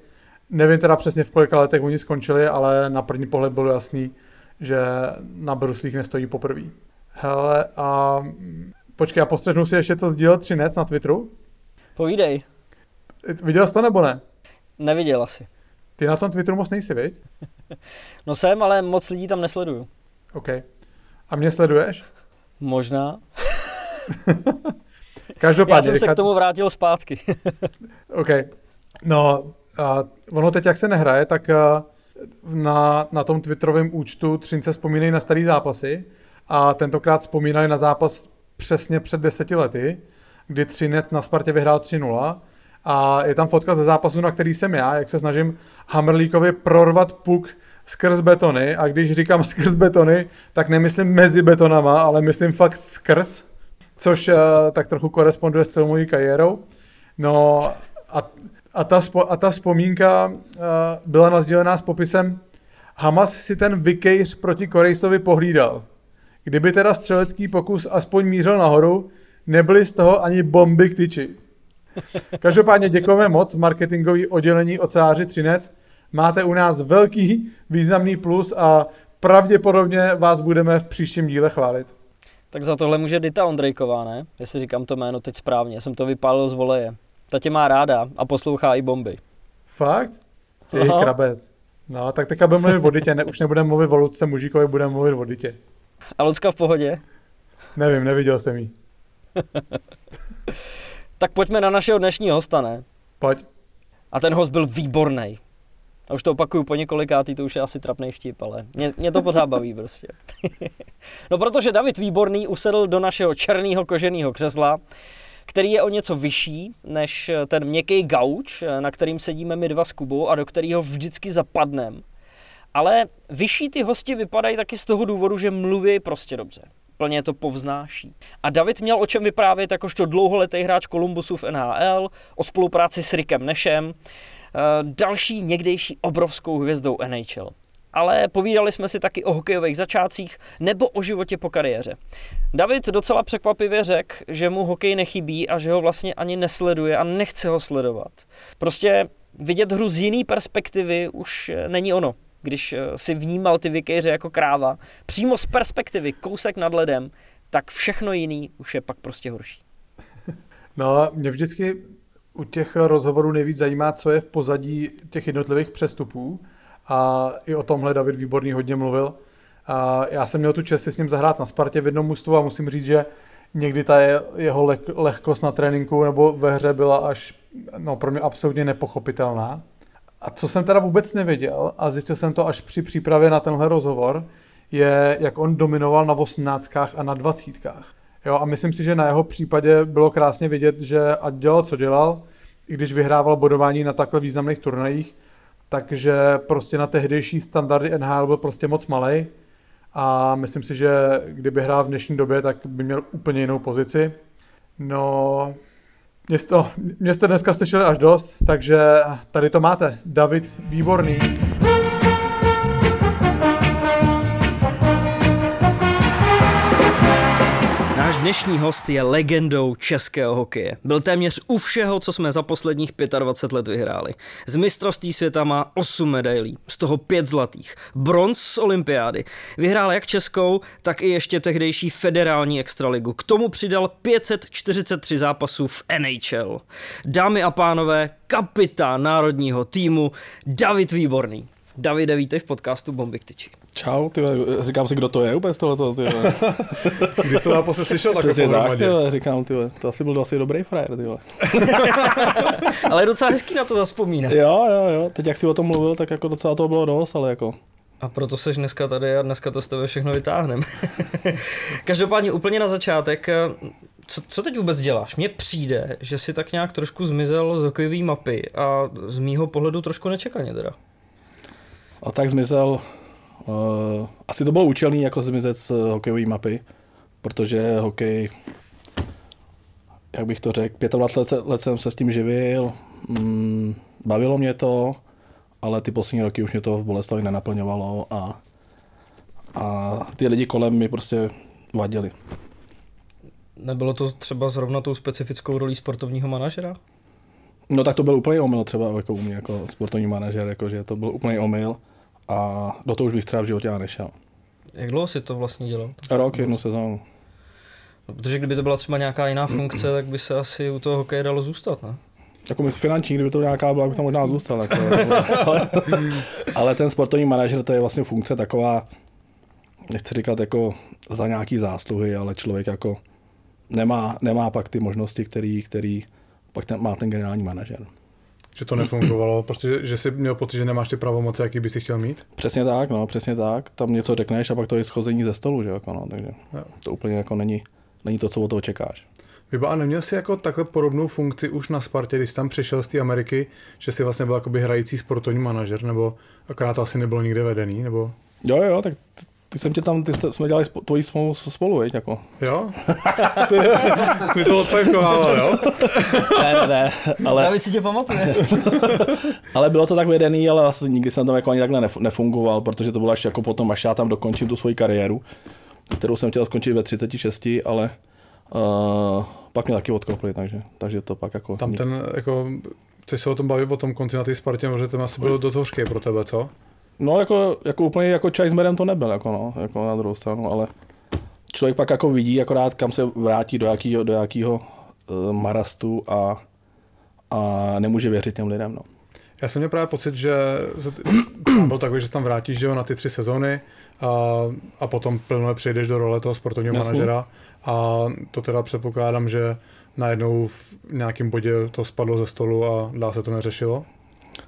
Nevím teda přesně v kolika letech oni skončili, ale na první pohled bylo jasný, že na bruslích nestojí poprvé. Hele, a počkej, já postřehnu si ještě, co sdílel Třinec na Twitteru. Povídej. Viděl jsi to nebo ne? Neviděl asi. Ty na tom Twitteru moc nejsi, viď? no jsem, ale moc lidí tam nesleduju. OK. A mě sleduješ? Možná. Každopádně. Já jsem se k tomu vrátil zpátky. OK. No, a ono teď, jak se nehraje, tak na, na tom Twitterovém účtu Třince vzpomínají na starý zápasy a tentokrát vzpomínají na zápas přesně před deseti lety, kdy Třinec na Spartě vyhrál 3-0 a je tam fotka ze zápasu, na který jsem já, jak se snažím Hammerlíkovi prorvat puk skrz betony a když říkám skrz betony, tak nemyslím mezi betonama, ale myslím fakt skrz, což uh, tak trochu koresponduje s celou mojí kariérou. No a, a, ta, spo, a ta vzpomínka uh, byla nazdílená s popisem Hamas si ten vykejř proti Korejsovi pohlídal. Kdyby teda střelecký pokus aspoň mířil nahoru, nebyly z toho ani bomby k tyči. Každopádně děkujeme moc marketingový oddělení ocáři Třinec. Máte u nás velký významný plus a pravděpodobně vás budeme v příštím díle chválit. Tak za tohle může Dita Ondrejková, ne? Jestli říkám to jméno teď správně, jsem to vypálil z voleje. Ta tě má ráda a poslouchá i bomby. Fakt? Ty Aha. krabet. No, tak teďka budeme mluvit o Ditě, ne, už nebudeme mluvit o Lucce Mužíkovi, budeme mluvit o Ditě. A Lucka v pohodě? Nevím, neviděl jsem jí. Tak pojďme na našeho dnešního hosta, ne? Pojď. A ten host byl výborný. A už to opakuju po několikátý, to už je asi trapný vtip, ale mě, mě to pořád baví prostě. no protože David Výborný usedl do našeho černého koženého křesla, který je o něco vyšší než ten měkký gauč, na kterým sedíme my dva s Kubou a do kterého vždycky zapadnem. Ale vyšší ty hosti vypadají taky z toho důvodu, že mluví prostě dobře. Plně to povznáší. A David měl o čem vyprávět jakožto dlouholetý hráč Kolumbusu v NHL, o spolupráci s Rickem Nešem, eh, další někdejší obrovskou hvězdou NHL ale povídali jsme si taky o hokejových začátcích nebo o životě po kariéře. David docela překvapivě řekl, že mu hokej nechybí a že ho vlastně ani nesleduje a nechce ho sledovat. Prostě vidět hru z jiný perspektivy už není ono. Když eh, si vnímal ty vikejře jako kráva, přímo z perspektivy, kousek nad ledem, tak všechno jiný už je pak prostě horší. No, mě vždycky u těch rozhovorů nejvíc zajímá, co je v pozadí těch jednotlivých přestupů a i o tomhle David Výborný hodně mluvil. A já jsem měl tu čest si s ním zahrát na Spartě v jednom mužstvu a musím říct, že někdy ta jeho leh- lehkost na tréninku nebo ve hře byla až no, pro mě absolutně nepochopitelná. A co jsem teda vůbec nevěděl, a zjistil jsem to až při přípravě na tenhle rozhovor, je, jak on dominoval na 18 a na 20. Jo, a myslím si, že na jeho případě bylo krásně vidět, že ať dělal, co dělal, i když vyhrával bodování na takhle významných turnajích, takže prostě na tehdejší standardy NHL byl prostě moc malý a myslím si, že kdyby hrál v dnešní době, tak by měl úplně jinou pozici. No, mě jste, mě jste dneska slyšeli až dost, takže tady to máte. David Výborný. Dnešní host je legendou českého hokeje. Byl téměř u všeho, co jsme za posledních 25 let vyhráli. Z mistrovství světa má 8 medailí, z toho 5 zlatých. Bronz z olympiády. Vyhrál jak českou, tak i ještě tehdejší federální extraligu. K tomu přidal 543 zápasů v NHL. Dámy a pánové, kapitán národního týmu David Výborný. Davide, vítej v podcastu Bomby k tyči. Čau, ty říkám si, kdo to je úplně z tohoto, ty Když to naposled slyšel, tak to tak, ty říkám, ty to asi byl asi dobrý frajer, ty Ale je docela hezký na to zaspomínat. Jo, jo, jo, teď jak jsi o tom mluvil, tak jako docela toho bylo dost, ale jako a proto seš dneska tady a dneska to z tebe všechno vytáhneme. Každopádně úplně na začátek, co, co teď vůbec děláš? Mně přijde, že si tak nějak trošku zmizel z hokejové mapy a z mýho pohledu trošku nečekaně teda. A tak zmizel Uh, asi to bylo účelný jako zmizet z hokejové mapy, protože hokej, jak bych to řekl, 25 let, let jsem se s tím živil, mm, bavilo mě to, ale ty poslední roky už mě to v Boleslavi nenaplňovalo a, a ty lidi kolem mi prostě vadili. Nebylo to třeba zrovna tou specifickou rolí sportovního manažera? No tak to byl úplně omyl třeba jako u mě jako sportovní manažer, jakože to byl úplně omyl a do toho už bych třeba v životě nešel. Jak dlouho si to vlastně dělal? Rok, jednu sezónu. No, protože kdyby to byla třeba nějaká jiná funkce, tak by se asi u toho hokeje dalo zůstat, ne? Jako my finanční, kdyby to nějaká byla, by tam možná zůstal. Jako, ale, ale, ten sportovní manažer, to je vlastně funkce taková, nechci říkat jako za nějaký zásluhy, ale člověk jako nemá, nemá pak ty možnosti, který, který pak ten, má ten generální manažer že to nefungovalo, protože že jsi měl pocit, že nemáš ty pravomoci, jaký by si chtěl mít? Přesně tak, no, přesně tak. Tam něco řekneš a pak to je schození ze stolu, že jako, no, takže jo. to úplně jako není, není to, co od toho čekáš. Vyba, a neměl jsi jako takhle podobnou funkci už na Spartě, když jsi tam přišel z té Ameriky, že jsi vlastně byl jakoby hrající sportovní manažer, nebo akorát to asi nebylo nikde vedený, nebo? Jo, jo, tak ty jsem tě tam, ty jsme dělali spo, tvojí spolu, spolu viď, jako. Jo? Mi to odfajkovával, jo? ne, ne, ne, ale... David si tě pamatuje. ale bylo to tak vedený, ale asi nikdy jsem tam jako ani takhle nefungoval, protože to bylo až jako potom, až já tam dokončím tu svoji kariéru, kterou jsem chtěl skončit ve 36, ale uh, pak mě taky odkopli, takže, takže to pak jako... Tam ten, jako, chceš se o tom bavit, o tom konci na té Spartě, možná to asi bylo dost hořké pro tebe, co? No jako, jako úplně jako čaj s medem to nebyl, jako no, jako na druhou stranu, ale člověk pak jako vidí akorát, kam se vrátí, do jakého, do jakého uh, marastu a, a nemůže věřit těm lidem, no. Já jsem měl právě pocit, že byl takový, že se tam vrátíš že jo, na ty tři sezóny a, a potom plně přejdeš do role toho sportovního Jasný. manažera a to teda předpokládám, že najednou v nějakém bodě to spadlo ze stolu a dál se to neřešilo.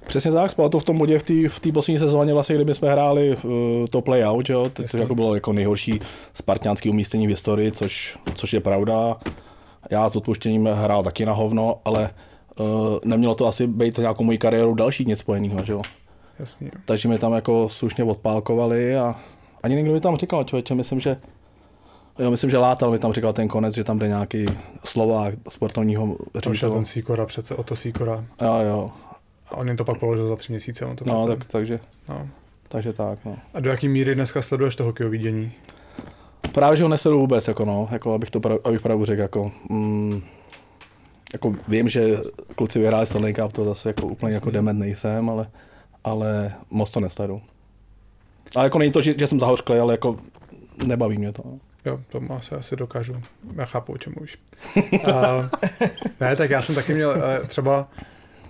Přesně tak, spadlo to v tom bodě v té v poslední sezóně, vlastně, kdyby jsme hráli uh, to playout, jo, což jako bylo jako nejhorší spartiánský umístění v historii, což, což je pravda. Já s odpuštěním hrál taky na hovno, ale uh, nemělo to asi být nějakou mojí kariéru další nic spojeného, že jo. jasný. takže mě tam jako slušně odpálkovali a ani někdo mi tam říkal, člověče, myslím, že Jo, myslím, že Látal mi tam říkal ten konec, že tam jde nějaký Slovák sportovního ředitele. ten Sikora přece, o to Sikora. Jo, jo. A on jim to pak položil za tři měsíce. On to No, tak, takže, no. takže tak, no. A do jaký míry dneska sleduješ to hokejové vidění? Právě, že ho nesledu vůbec, jako no, jako abych to prav, abych pravdu řekl, jako, mm, jako vím, že kluci vyhráli Stanley Cup, to zase jako úplně jako dement nejsem, ale, ale moc to nesledu. Ale jako není to, že, že jsem zahořklý, ale jako nebaví mě to. no. Jo, to asi, asi dokážu. Já chápu, o čem mluvíš. Ne, tak já jsem taky měl eh, třeba,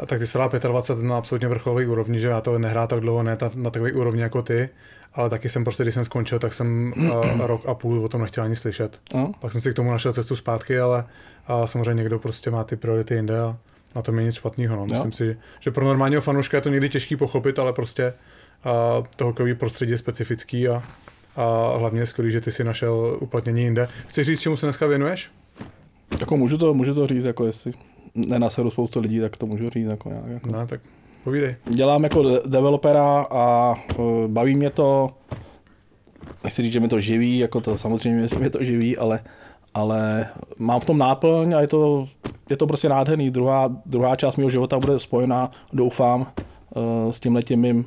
a tak ty jsi hrál 25 na absolutně vrcholový úrovni, že já to nehrál tak dlouho, ne ta, na takový úrovni jako ty, ale taky jsem prostě, když jsem skončil, tak jsem uh, rok a půl o tom nechtěl ani slyšet. No, Pak jsem si k tomu našel cestu zpátky, ale a samozřejmě někdo prostě má ty priority jinde a na tom je nic špatného. No. Myslím si, že pro normálního fanouška je to někdy těžký pochopit, ale prostě a, to hokejové prostředí je specifický a, a hlavně je skvělý, že ty si našel uplatnění jinde. Chceš říct, čemu se dneska věnuješ? jako můžu to, můžu to říct, jako jestli nenasedu spoustu lidí, tak to můžu říct. Jako nějak, jako. No, tak povídej. Dělám jako de- developera a uh, baví mě to, nechci říct, že mě to živí, jako to samozřejmě mě to živí, ale, ale mám v tom náplň a je to, je to prostě nádherný. Druhá, druhá část mého života bude spojená, doufám, uh, s tímhletím mým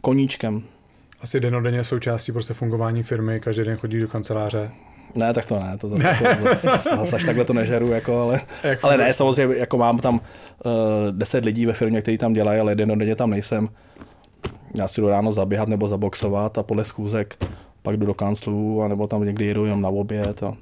koníčkem. Asi denodenně součástí prostě fungování firmy, každý den chodíš do kanceláře. Ne, tak to ne, to zase, to, zase, zase až takhle to nežeru, jako, ale, Jak ale ne, samozřejmě, jako mám tam uh, 10 lidí ve firmě, kteří tam dělají, ale denně tam nejsem. Já si jdu ráno zaběhat nebo zaboxovat a podle schůzek pak jdu do kanclu, nebo tam někdy jedu jenom na oběd. A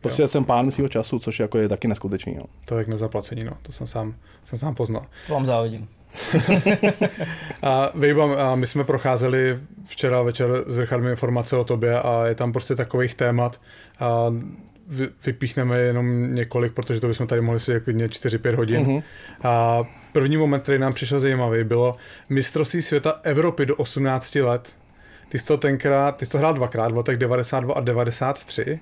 prostě jsem pán svého času, což jako je taky neskutečný. Jo. To je jak nezaplacení, no. To jsem sám, jsem sám poznal. To vám závidím. A Vejbam, a my jsme procházeli včera večer s Richardem informace o tobě a je tam prostě takových témat. A vy- vypíchneme jenom několik, protože to bychom tady mohli si klidně 4-5 hodin. Mhm. Mm-hmm. A první moment, který nám přišel zajímavý, bylo mistrovství světa Evropy do 18 let. Ty jsi to tenkrát, ty jsi to hrál dvakrát, v letech 92 a 93.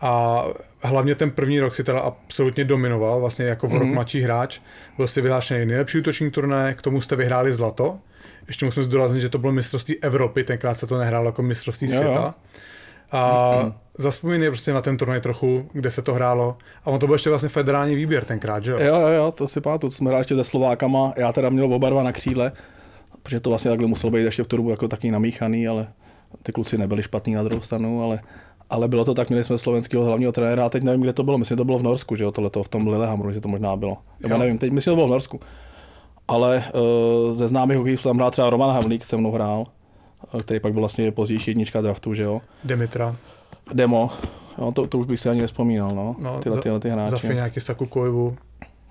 A hlavně ten první rok si teda absolutně dominoval, vlastně jako v rok mladší hráč. Byl si vyhlášený nejlepší útočník turnaje, k tomu jste vyhráli zlato. Ještě musím zdůraznit, že to bylo mistrovství Evropy, tenkrát se to nehrálo jako mistrovství Jo, jo. světa. A zaspomínej prostě na ten turnaj trochu, kde se to hrálo. A on to byl ještě vlastně federální výběr tenkrát, že jo? Jo, jo, jo, to si pamatuju, to jsme hráli ještě se Slovákama, já teda měl oba dva na křídle, protože to vlastně takhle muselo být ještě v turbu jako taky namíchaný, ale ty kluci nebyli špatní na druhou stranu, ale, ale bylo to tak, měli jsme slovenského hlavního trenéra a teď nevím, kde to bylo, myslím, že to bylo v Norsku, že jo, tohleto, v tom Lillehammeru, že to možná bylo. Nebo Jo. nevím, teď myslím, že to bylo v Norsku. Ale uh, ze známých hokejistů tam hrál třeba Roman Havlík, se mnou hrál, eh, který pak byl vlastně pozdější jednička draftu, že jo. Demitra. Demo, jo, to, to už bych si ani nespomínal, no, No, tyhle, za- tyhle ty Za hráče. Fiňáky Saku Koivu,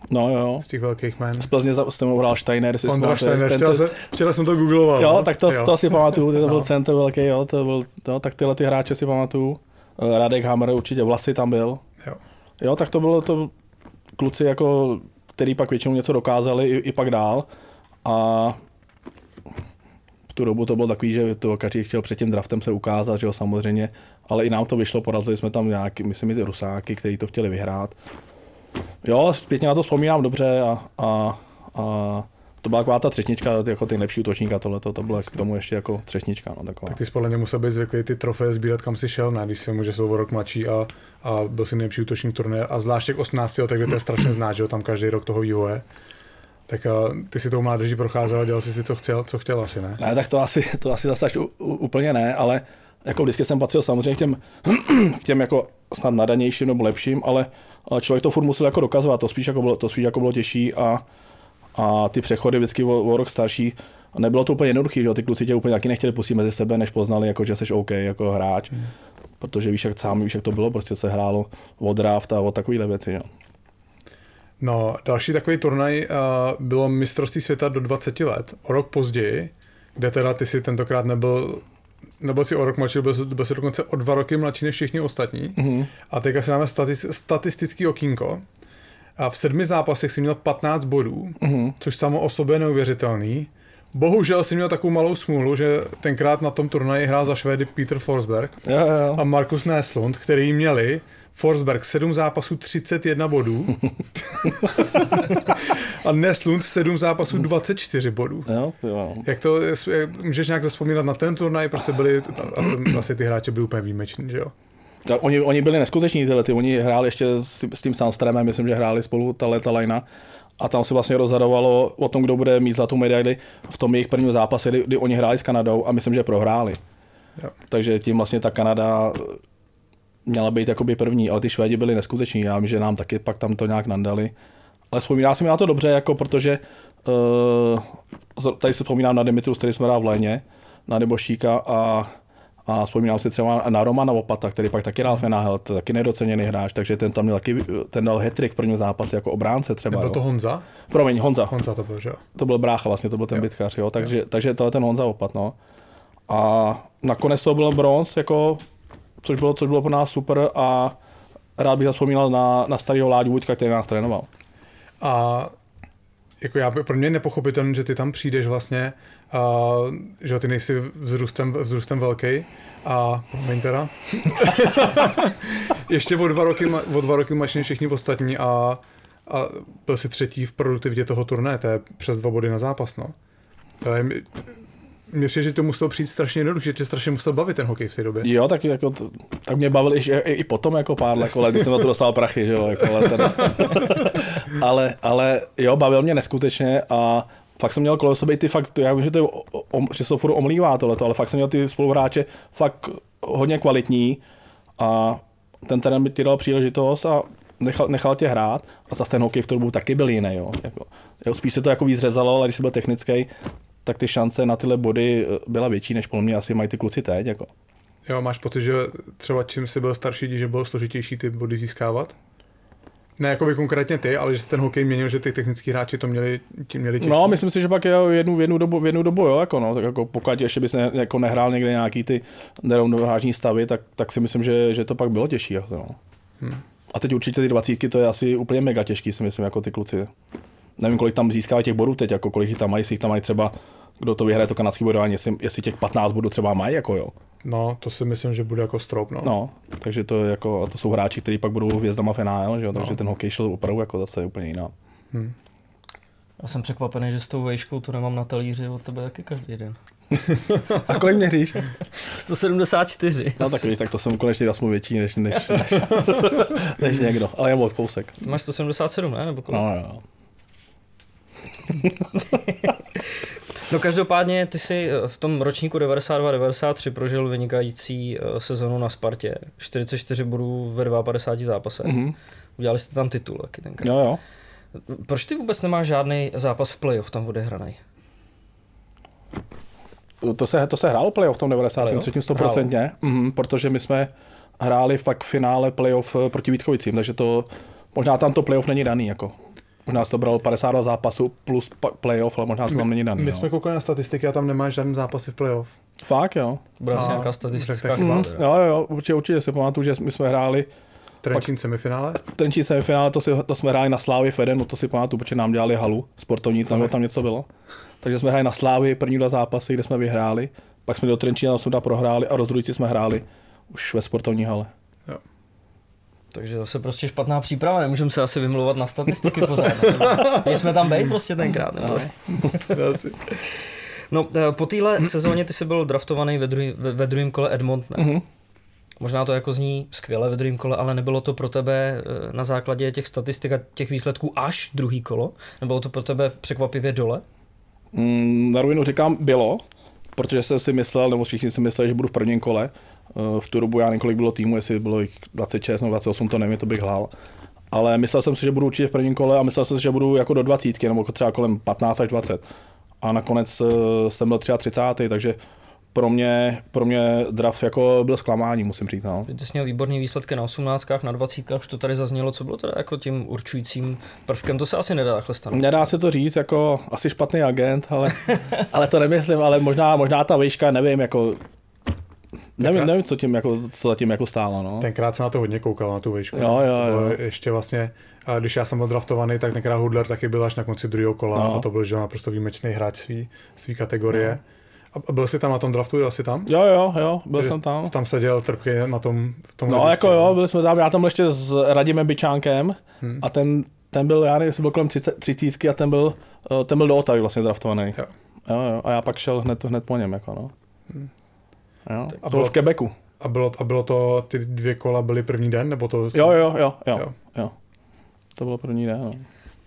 No jo, jo. z těch velkých jmen. Z Plzně tím hrál Steiner, si Ondra Steiner, ten- včera, se, včera jsem to googloval. Jo, no. tak to, to si pamatuju, to byl No. centr velký, jo, to byl, no, tak tyhle ty hráče si pamatuju. Eh, Radek Hammer určitě, Vlasy tam byl. Jo. Jo, tak to bylo to kluci jako, který pak většinou něco dokázali i, i pak dál. A v tu dobu to bylo takový, že to každý chtěl před tím draftem se ukázat, že jo, samozřejmě. Ale i nám to vyšlo, porazili jsme tam nějaký, myslím, i ty Rusáky, kteří to chtěli vyhrát. Jo, zpětně na to vzpomínám dobře a, a, a to byla taková ta třešnička, jako ty nejlepší útočníka tohleto, to bylo k tomu ještě jako třešnička, no taková. Tak ty spole musel být zvyklý ty trofeje sbírat, kam si šel, ne? Když si může jsou o rok mladší a, a byl si nejlepší útočník turnaje. A zvlášť těch 18 let, kde to je strašně znát, že jo, tam každý rok toho vývoje. Tak a ty si tou mládeží procházel a dělal si si, co chtěl, co chtěl asi, ne? Ne, tak to asi, to asi zase až u- u- úplně ne, ale jako vždycky jsem patřil samozřejmě k těm, k těm jako snad nadanějším nebo lepším, ale člověk to furt musel jako dokazovat, to spíš jako bylo, to spíš jako bylo těžší a, a ty přechody vždycky o, o rok starší, nebylo to úplně jednoduché, že jo, ty kluci tě úplně taky nechtěli pustit mezi sebe, než poznali, jako, že jsi OK jako hráč, hmm. protože víš, jak sám víš, jak to bylo, prostě se hrálo o draft a o takovéhle věci, jo. No, další takový turnaj uh, bylo mistrovství světa do 20 let, o rok později, kde teda ty si tentokrát nebyl, nebyl si o rok mladší, byl, jsi- byl si dokonce o dva roky mladší než všichni ostatní. Mhm. A teďka si dáme statis, statistický okýnko. A v sedmi zápasech si měl 15 bodů, Mhm. což samo o sobě je neuvěřitelný. Bohužel si měl takovou malou smůlu, že tenkrát na tom turnaji hrál za Švédy Peter Forsberg Jo, jo, a Markus Näslund, který měli Forsberg 7 zápasů 31 bodů. a Neslund 7 zápasů 24 bodů. Jo, jo. Jak to, jak, můžeš nějak zaspomínat na ten turnaj, prostě byli, asi, asi ty hráči byli úplně výjimeční, že jo? Tak oni, oni byli neskuteční tyhle, ty, oni hráli ještě s, s tím Sandströmem, myslím, že hráli spolu ta leta lajna a tam se vlastně rozhodovalo o tom, kdo bude mít zlatou medaili v tom jejich prvním zápase, kdy, kdy oni hráli s Kanadou a myslím, že prohráli. Jo. Takže tím vlastně ta Kanada měla být jakoby první, ale ty Švédi byli neskuteční. Já vím, že nám taky pak tam to nějak nandali. Ale vzpomíná se mi na to dobře, jako protože uh, tady se vzpomínám na Dimitru, který jsme hrál v Léně, na Nebošíka a a vzpomínám si třeba na Romana Opata, který pak taky hrál je taky nedoceněný hráč, takže ten tam měl taky, ten dal hetrik v prvním zápase jako obránce třeba. Byl jo. to Honza? Promiň, Honza. Honza to byl, že jo? To byl brácha vlastně, to byl ten Jo. bitkař, jo. Takže, takže to je ten Honza Opat, no. A nakonec to byl bronz, jako, což bylo, což bylo pro nás super a rád bych zaspomínal na, na starého Láďu Vůďka, který nás trénoval. A jako já, pro mě je nepochopitelné, že ty tam přijdeš vlastně, a, že jo, ty nejsi vzrůstem, vzrůstem velký a promiň teda. Ještě o dva roky, o dva roky máš všichni ostatní a, a byl si třetí v produktivitě toho turné, to je přes dva body na zápas, no. To je, mně přijde, že to muselo přijít strašně jednoduše, že tě strašně musel bavit ten hokej v té době. Jo, tak, jako, tak mě bavil i, i, i potom jako pár let, když jsem na to dostal prachy, že jo, jako, ale, ten, ale, ale, jo, bavil mě neskutečně a fakt jsem měl kolem sebe ty fakt, já vím, že to, je, o, o, že to furt omlívá tohleto, ale fakt jsem měl ty spoluhráče fakt hodně kvalitní a ten terén by ti dal příležitost a nechal, nechal tě hrát a zase ten hokej v dobu taky byl jiný, jo. Jako, jo, spíš se to jako víc řezalo, ale když jsi byl technický, tak ty šance na tyhle body eh, byla větší, než podle mě asi mají ty kluci teď. Jako. Jo, máš pocit, že třeba čím jsi byl starší, že bylo složitější ty body získávat? Ne jako by konkrétně ty, ale že se ten hokej měnil, že ty technický hráči to měli, tím měli těžší. No, myslím si, že pak je jednu, jednu dobu, v jednu dobu jo, jako no, tak jako pokud ještě bys ne, jako nehrál někde nějaký ty nerovnovážní stavy, tak, tak si myslím, že, že to pak bylo těžší. Jako, no. Hmm. A teď určitě ty dvacítky, to je asi úplně mega těžký, si myslím, jako ty kluci. Nevím, kolik tam získávají těch bodů teď, jako kolik jich tam mají, jestli jich tam mají třeba, kdo to vyhraje to kanadský bodování, jestli, jestli těch 15 bodů třeba mají, jako jo. No, to si myslím, že bude jako strop, no. No, takže to, je jako, a to jsou hráči, kteří pak budou hvězdama v NHL, že jo, takže No. ten hokej šel opravdu jako zase úplně jiná. Hm. Já jsem překvapený, že s tou vejškou to nemám na talíři od tebe taky každý den. A kolik měříš? 174. No tak víš, tak to jsem konečně aspoň větší než, než, než, než někdo, ale jen od kousek. Máš 177, ne? Nebo kolik? No, jo. No každopádně ty si eh, v tom ročníku 92-93 prožil vynikající eh, sezonu na Spartě. 44 bodů ve 52 zápasech. Mhm. Udělali jste tam titul taky tenkrát. jo, jo. Proč ty vůbec nemáš žádný zápas v playoff tam odehraný? To se, to se hrálo playoff v tom 93. 100%, mhm, protože my jsme hráli fakt finále playoff eh, proti Vítkovicím, takže to, možná tam to playoff není daný, jako. Možná se to bralo 52 zápasů plus playoff, ale možná to tam není daný. My no. jsme koukali na statistiky a tam nemáš žádný zápasy v playoff. Fakt, jo. Bude asi nějaká statistická. Mhm, teda. jo, jo, jo, určitě, určitě si pamatuju, že my jsme hráli Trenčín semifinále? Trenčí semifinále, to, si, to jsme hráli na Slávě Fedenu, to si pamatuju, protože nám dělali halu sportovní, tam, tam něco bylo. Takže jsme hráli na Slávě první dva zápasy, kde jsme vyhráli, pak jsme do Trenčína jsme prohráli a rozhodující jsme hráli už ve sportovní hale. Takže zase prostě špatná příprava, nemůžeme se asi vymlouvat na statistiky pořád. My jsme tam být prostě tenkrát. Nebo ne? Asi. No, eh, po téhle sezóně ty jsi byl draftovaný ve, druhý, ve, ve druhém kole Edmonton. Mhm. Možná to jako zní skvěle ve druhém kole, ale nebylo to pro tebe eh, na základě těch statistik a těch výsledků až druhý kolo? Nebylo to pro tebe překvapivě dole? Mm, na rovinu říkám bylo, protože jsem si myslel, nebo všichni si mysleli, že budu v prvním kole. Eh, V tu dobu já nevím, kolik bylo týmu, jestli bylo jich 26 nebo 28, to nevím, to bych hlál. Ale myslel jsem si, že budu určitě v prvním kole a myslel jsem si, že budu jako do 20, nebo třeba kolem 15 až 20. A nakonec eh, jsem byl 33, takže pro mě, pro mě draft jako byl zklamání, musím říct. No. Ty jsi měl výborný výsledky na 18, na 20, už to tady zaznělo, co bylo teda jako tím určujícím prvkem, to se asi nedá takhle stanout. Nedá se to říct, jako asi špatný agent, ale, ale to nemyslím, ale možná, možná ta výška, nevím, jako Nevím, nevím, co, tím jako, co zatím jako stálo. No. Tenkrát jsem na to hodně koukal, na tu výšku. Jo, jo, jo. Ještě vlastně, a když já jsem byl draftovaný, tak tenkrát Hudler taky byl až na konci druhého kola No. a to byl že naprosto výjimečný hráč svý, svý kategorie. A byl jsi tam na tom draftu, jel jsi tam? Jo, jo, jo, byl Že jsem tam. Tam seděl trpky na tom, v tom No jako jo, byli jsme tam, já tam byl ještě s Radimem Byčánkem Hmm. a ten, ten byl, já nevím, jestli byl kolem 30, 30 a ten byl, eh, ten byl do Otavy vlastně draftovaný. Jo. Jo, jo, a já pak šel hned, hned po něm, jako no. Hmm. Jo, A bylo v Quebecu. A bylo, a bylo to, ty dvě kola byly první den, nebo to? Jo, jo, jo, jo, Jo. jo. To bylo první den, no.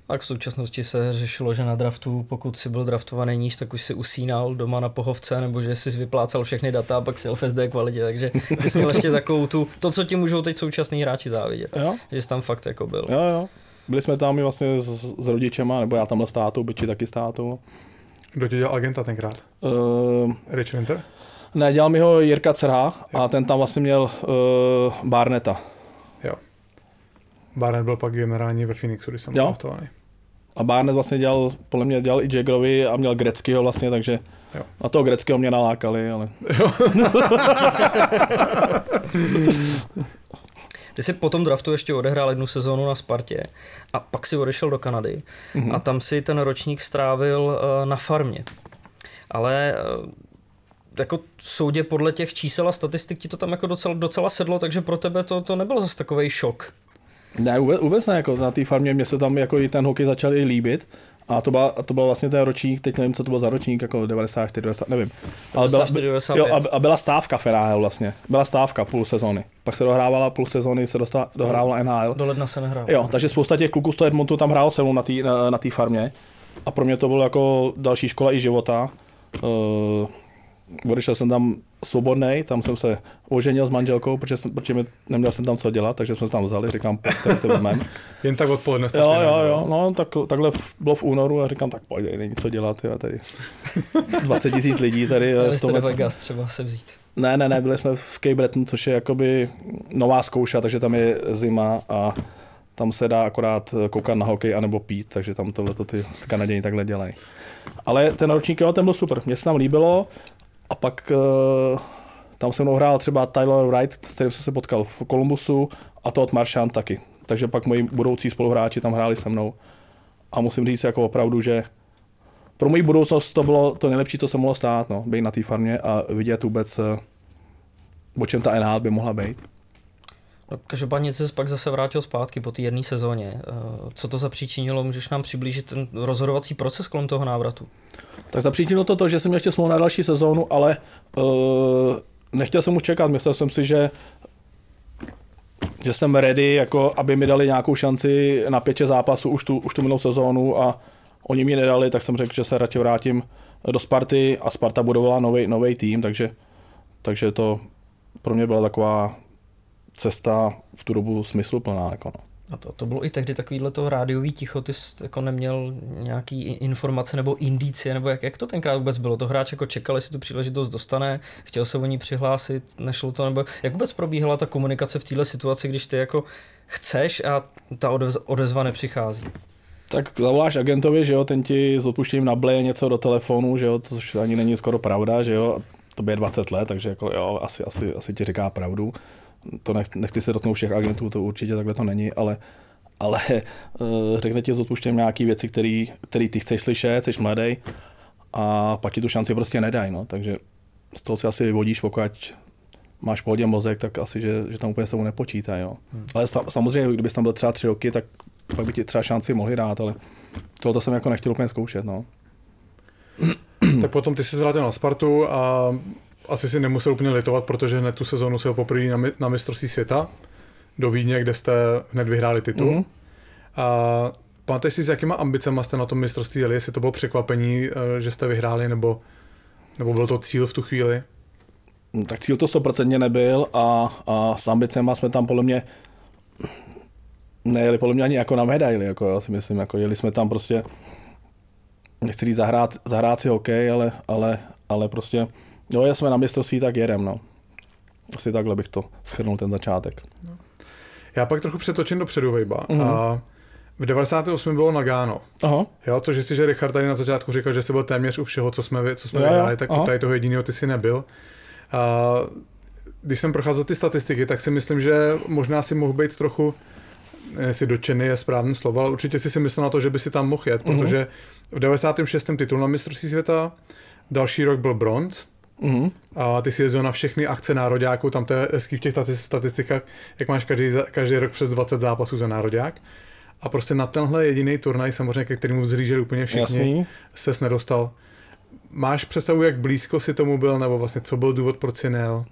Tak v současnosti se řešilo, že na draftu, pokud si byl draftovaný níž, tak už si usínal doma na pohovce, nebo že jsi vyplácal všechny data a pak si v SD kvalitě, takže ty jsi měl ještě takovou tu, to, co ti můžou teď současní hráči závidět, Jo, že jsi tam fakt jako byl. jo, jo. Byli jsme tam i vlastně s, s rodičema, nebo já tam byl s tátou, byči taky s tátou. Kdo ti dělal agenta tenkrát? Uh, Rich Winter? Ne, dělal mi ho Jirka Cerha a ten tam vlastně měl uh, Barneta. Jo. Barnett byl pak generální ve Phoenixu, když jsem byl Jo. draftovaný. A Barnes vlastně dělal, podle mě dělal i Jaggerovi a měl Greckýho vlastně, takže Jo. na toho Greckýho mě nalákali, ale Ty jsi po tom draftu ještě odehrál jednu sezónu na Spartě a pak si odešel do Kanady Mhm. a tam si ten ročník strávil eh, na farmě. Ale eh, jako soudě podle těch čísel a statistik ti to tam jako docela, docela sedlo, takže pro tebe to, to nebyl zase takový šok. ne, vůbec, vůbec ne, jako na té farmě mě se tam jako i ten hokej začal i líbit. A to, byla, to byl vlastně ten ročník, teď nevím, co to byl za ročník, jako 94, 90, nevím. Ale byla, 94, 95. jo, a, byla stávka v NHL vlastně. Byla stávka půl sezóny. Pak se dohrávala půl sezóny, se dostala, dohrávala NHL. Do ledna se nehrál. Jo, takže spousta těch kluků z toho Edmontu tam hrál se mnou na té na, na tý farmě. A pro mě to bylo jako další škola i života. Uh, odešel jsem tam svobodný, tam jsem se oženil s manželkou, protože, jsem, protože mě, neměl jsem tam co dělat, takže jsme se tam vzali, říkám, pojďte se vezmeme. Jen tak odpoledne jste Jo, jo, jo, no, tak, takhle v- bylo v únoru a říkám, tak pojď, tady není co dělat, jo, tady 20 tisíc lidí tady. Měli v tomhle- Vegas třeba se vzít. ne, ne, ne, byli jsme v Cape Breton, což je jakoby nová zkouša, takže tam je zima a tam se dá akorát koukat na hokej anebo pít, takže tam tohle ty Kanaděni takhle dělají. Ale ten ročník, jo, ten byl super, mně se tam líbilo a pak uh, tam se mnou hrál třeba Tyler Wright, s kterým jsem se potkal v Columbusu a Todd Marchand taky. Takže pak moji budoucí spoluhráči tam hráli se mnou. A musím říct jako opravdu, že pro moji budoucnost to bylo to nejlepší, co se mohlo stát, no, být na té farmě a vidět vůbec, eh, o čem ta NHL by mohla být. No, každopádně se pak zase vrátil zpátky po té jedné sezóně. Eh, Co to zapříčinilo? Můžeš nám přiblížit ten rozhodovací proces kolem toho návratu? Tak zapříčinilo to to, že jsem ještě smlouvu na další sezónu, ale uh, nechtěl jsem už čekat. Myslel jsem si, že že jsem ready, jako aby mi dali nějakou šanci na pět šest zápasů už tu, už tu minulou sezónu a oni mi nedali, tak jsem řekl, že se radši vrátím do Sparty a Sparta budovala nový tým, takže, takže to pro mě byla taková cesta v tu dobu smysluplná. Jako no. A to, to bylo i tehdy takovýhle to rádiový ticho, ty jsi jako neměl nějaký informace nebo indicie, nebo jak, jak to tenkrát vůbec bylo? To hráč jako čekal, jestli tu příležitost dostane, chtěl se o ní přihlásit, nešlo to, nebo jak vůbec probíhala ta komunikace v této situaci, když ty jako chceš a ta odez, odezva nepřichází? Tak zavoláš agentovi, že jo, ten ti s odpuštěním nableje něco do telefonu, že jo, což ani není skoro pravda, že jo, to je 20 let, takže jako jo, asi, asi, asi ti říká pravdu. To nech, nechci se dotknout všech agentů, to určitě takhle to není, ale, ale uh, řekne ti s odpuštěním nějaký věci, který ty chceš slyšet, jsi mladý a pak ti tu šanci prostě nedají, no, takže z toho si asi vyvodíš, pokud máš pohodě mozek, tak asi, že, že tam úplně se mu nepočítá, jo. Hmm. Ale sa, samozřejmě, kdybys tam byl třeba tři roky, tak pak by ti třeba šanci mohli dát, ale tohle jsem jako nechtěl úplně zkoušet, no. Tak potom ty jsi vrátil na Spartu a asi si nemusel úplně litovat, protože hned tu sezonu se poprvé na, na mistrovství světa do Vídně, kde jste hned vyhráli titul. Mhm. Mm-hmm. A pamatuješ si, s jakýma ambicema jste na tom mistrovství jeli, jestli to bylo překvapení, eh, že jste vyhráli, nebo, nebo byl to cíl v tu chvíli? No, Tak cíl to stoprocentně nebyl a, a s ambicema jsme tam podle mě nejeli podle mě ani jako na medaili, jako já si myslím, jako jeli jsme tam prostě, nechci říct zahrát, zahrát si hokej, ale, ale, ale prostě, jo, jsme na mistrovství, tak jedem, no. Asi takhle bych to schrnul ten začátek. Já pak trochu přetočím dopředu Vejba. Mhm. Mm-hmm. A v 98. bylo Nagano. Aha, Jo, což jestli, že Richard tady na začátku říkal, že jsi byl téměř u všeho, co jsme, co jsme Jo, vyhráli, tak aha. tady toho jediného ty si nebyl. A když jsem procházel ty statistiky, tak si myslím, že možná si mohl být trochu, jestli dočený je správné slovo, ale určitě si si myslel na to, že by si tam mohl jet, Mhm. protože v 96. titul na mistrovství světa, další rok byl bronz. Mhm. A ty si jezdil na všechny akce nároďáků, tam to je hezký v těch stati- statistikách, jak máš každý, každý rok přes 20 zápasů za nároďák. A prostě na tenhle jediný turnaj, samozřejmě, ke kterému vzhlíželi úplně všichni, ses nedostal. Máš představu, jak blízko si tomu byl, nebo vlastně co byl důvod, proč si nejel?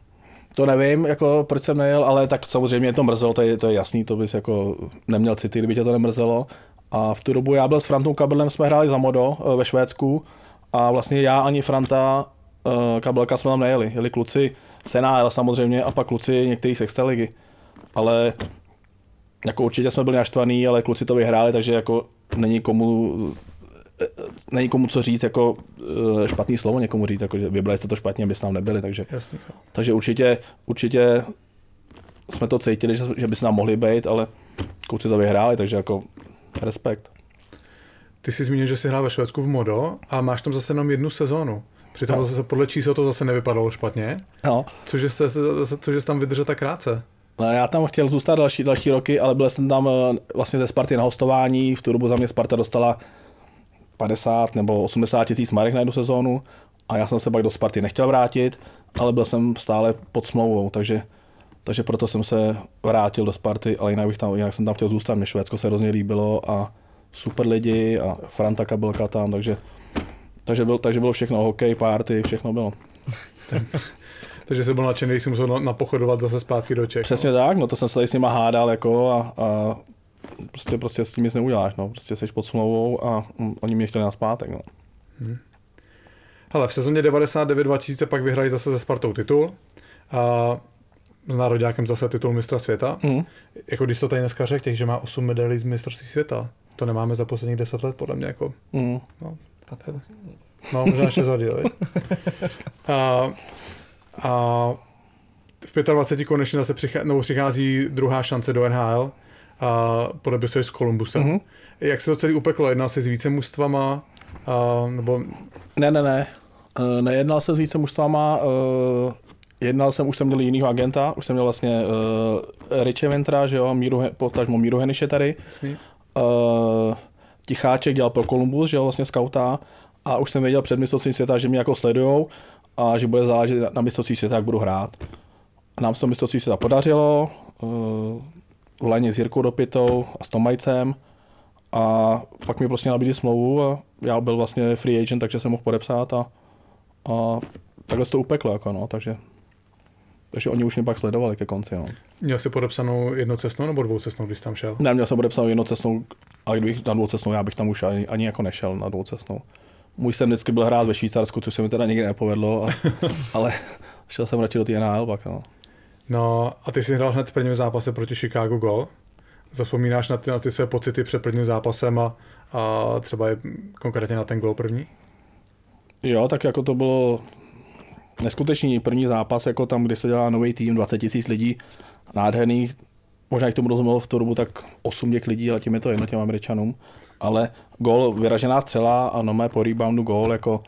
To nevím, jako proč jsem nejel, ale tak samozřejmě mě to mrzelo, to je, to je jasný, to bys jako neměl city, kdyby tě to nemrzelo. A v tu dobu já byl s Frantou Kabelem, jsme hráli za Modo eh, ve Švédsku a vlastně já ani Franta eh, Kabelka jsme tam nejeli. Jeli kluci Sena, samozřejmě a pak kluci některý z Extraligy. Ale jako určitě jsme byli naštvaný, ale kluci to vyhráli, takže jako není komu eh, není komu co říct, jako eh, špatný slovo někomu říct, jako že vybrali jste to špatně, abyste tam nebyli, takže Jasný. takže určitě, určitě jsme to cítili, že, že by se nám mohli být, ale kluci to vyhráli, takže jako respekt. Ty jsi zmínil, že jsi hrál ve Švédsku v Modo a máš tam zase jenom jednu sezónu. Přitom No. zase podle čísel to zase nevypadalo špatně. No. Cože jsi, cože jsi tam vydržel tak krátce? No, Já tam chtěl zůstat další, další roky, ale byl jsem tam eh, vlastně ze Sparty na hostování. V tu dobu za mě Sparta dostala 50 nebo 80 tisíc marek na jednu sezónu a já jsem se pak do Sparty nechtěl vrátit, ale byl jsem stále pod smlouvou, takže, takže proto jsem se vrátil do Sparty, ale jinak, bych tam, jinak jsem tam chtěl zůstat. Mě Švédsko se hrozně líbilo a super lidi a Franta Kabelka tam, takže, takže, byl, takže bylo všechno, hokej, party, všechno bylo. Takže jsi byl nadšený, když jsi musel na- napochodovat zase zpátky do Čech. Přesně tak, no to jsem se tady s nima hádal jako a, a prostě, prostě s tím nic neuděláš, no. Prostě jsi pod smlouvou a mm, oni mě chtěli na zpátek, no. Hele, v sezóně 99-2000 pak vyhrají zase ze Spartou titul. A s nároďákem zase titul mistra světa. Mm. Jako když to tady dneska řekl, že má 8 medailí z mistrovství světa. To nemáme za posledních 10 let, podle mě. Jako, Mm. no, no možná ještě za díl, viď? a, a v 25 konečně zase přichází, nebo přichází druhá šance do NHL a podepisuje s Columbusem. Mhm. Mm-hmm. Jak se to celý upeklo? Jedná se s více mužstvama? A, nebo Ne, ne, ne. Eh, Nejednal jsem s více mužstvama, eh, jednal jsem, už jsem měl jinýho agenta, už jsem měl vlastně uh, Riche Ventra, že jo, Míru, potažmo Míru Heniše tady. jasný? Uh, Ticháček dělal pro Columbus, že jo, vlastně skauta a už jsem věděl před mistrovstvím světa, že mě jako sledujou a že bude záležet na- mistrovství světa, jak budu hrát. A nám se to mistrovství světa podařilo, uh, v Léně s Jirkou Dopitou a s Tomajcem a pak mi prostě nabídli smlouvu a já byl vlastně free agent, takže jsem mohl podepsat a, a takhle se to upeklo, jako no, takže takže oni už mě pak sledovali ke konci, no. Měl jsi podepsanou jednocestnou nebo dvoucestnou, když jsi tam šel? Ne, měl jsem podepsanou jednocestnou, a kdybych na dvoucestnou, já bych tam už ani, ani jako nešel na dvoucestnou. Můj jsem vždycky byl hrát ve Švýcarsku, což se mi teda nikdy nepovedlo, a, ale šel jsem radši do té NHL pak, no. No a ty jsi hrál hned v prvním zápase proti Chicago Gol. Zapomínáš na ty, na ty své pocity před prvním zápasem a, a třeba je konkrétně na ten gol první? Jo, tak jako to bylo neskutečný první zápas, jako tam, kdy se dělá nový tým, 20 tisíc lidí, nádherných, možná jak tomu rozumělo v tu dobu, tak 8 těch lidí, ale tím je to jedno těm američanům, ale gol, vyražená střela a nomé po reboundu gol, jako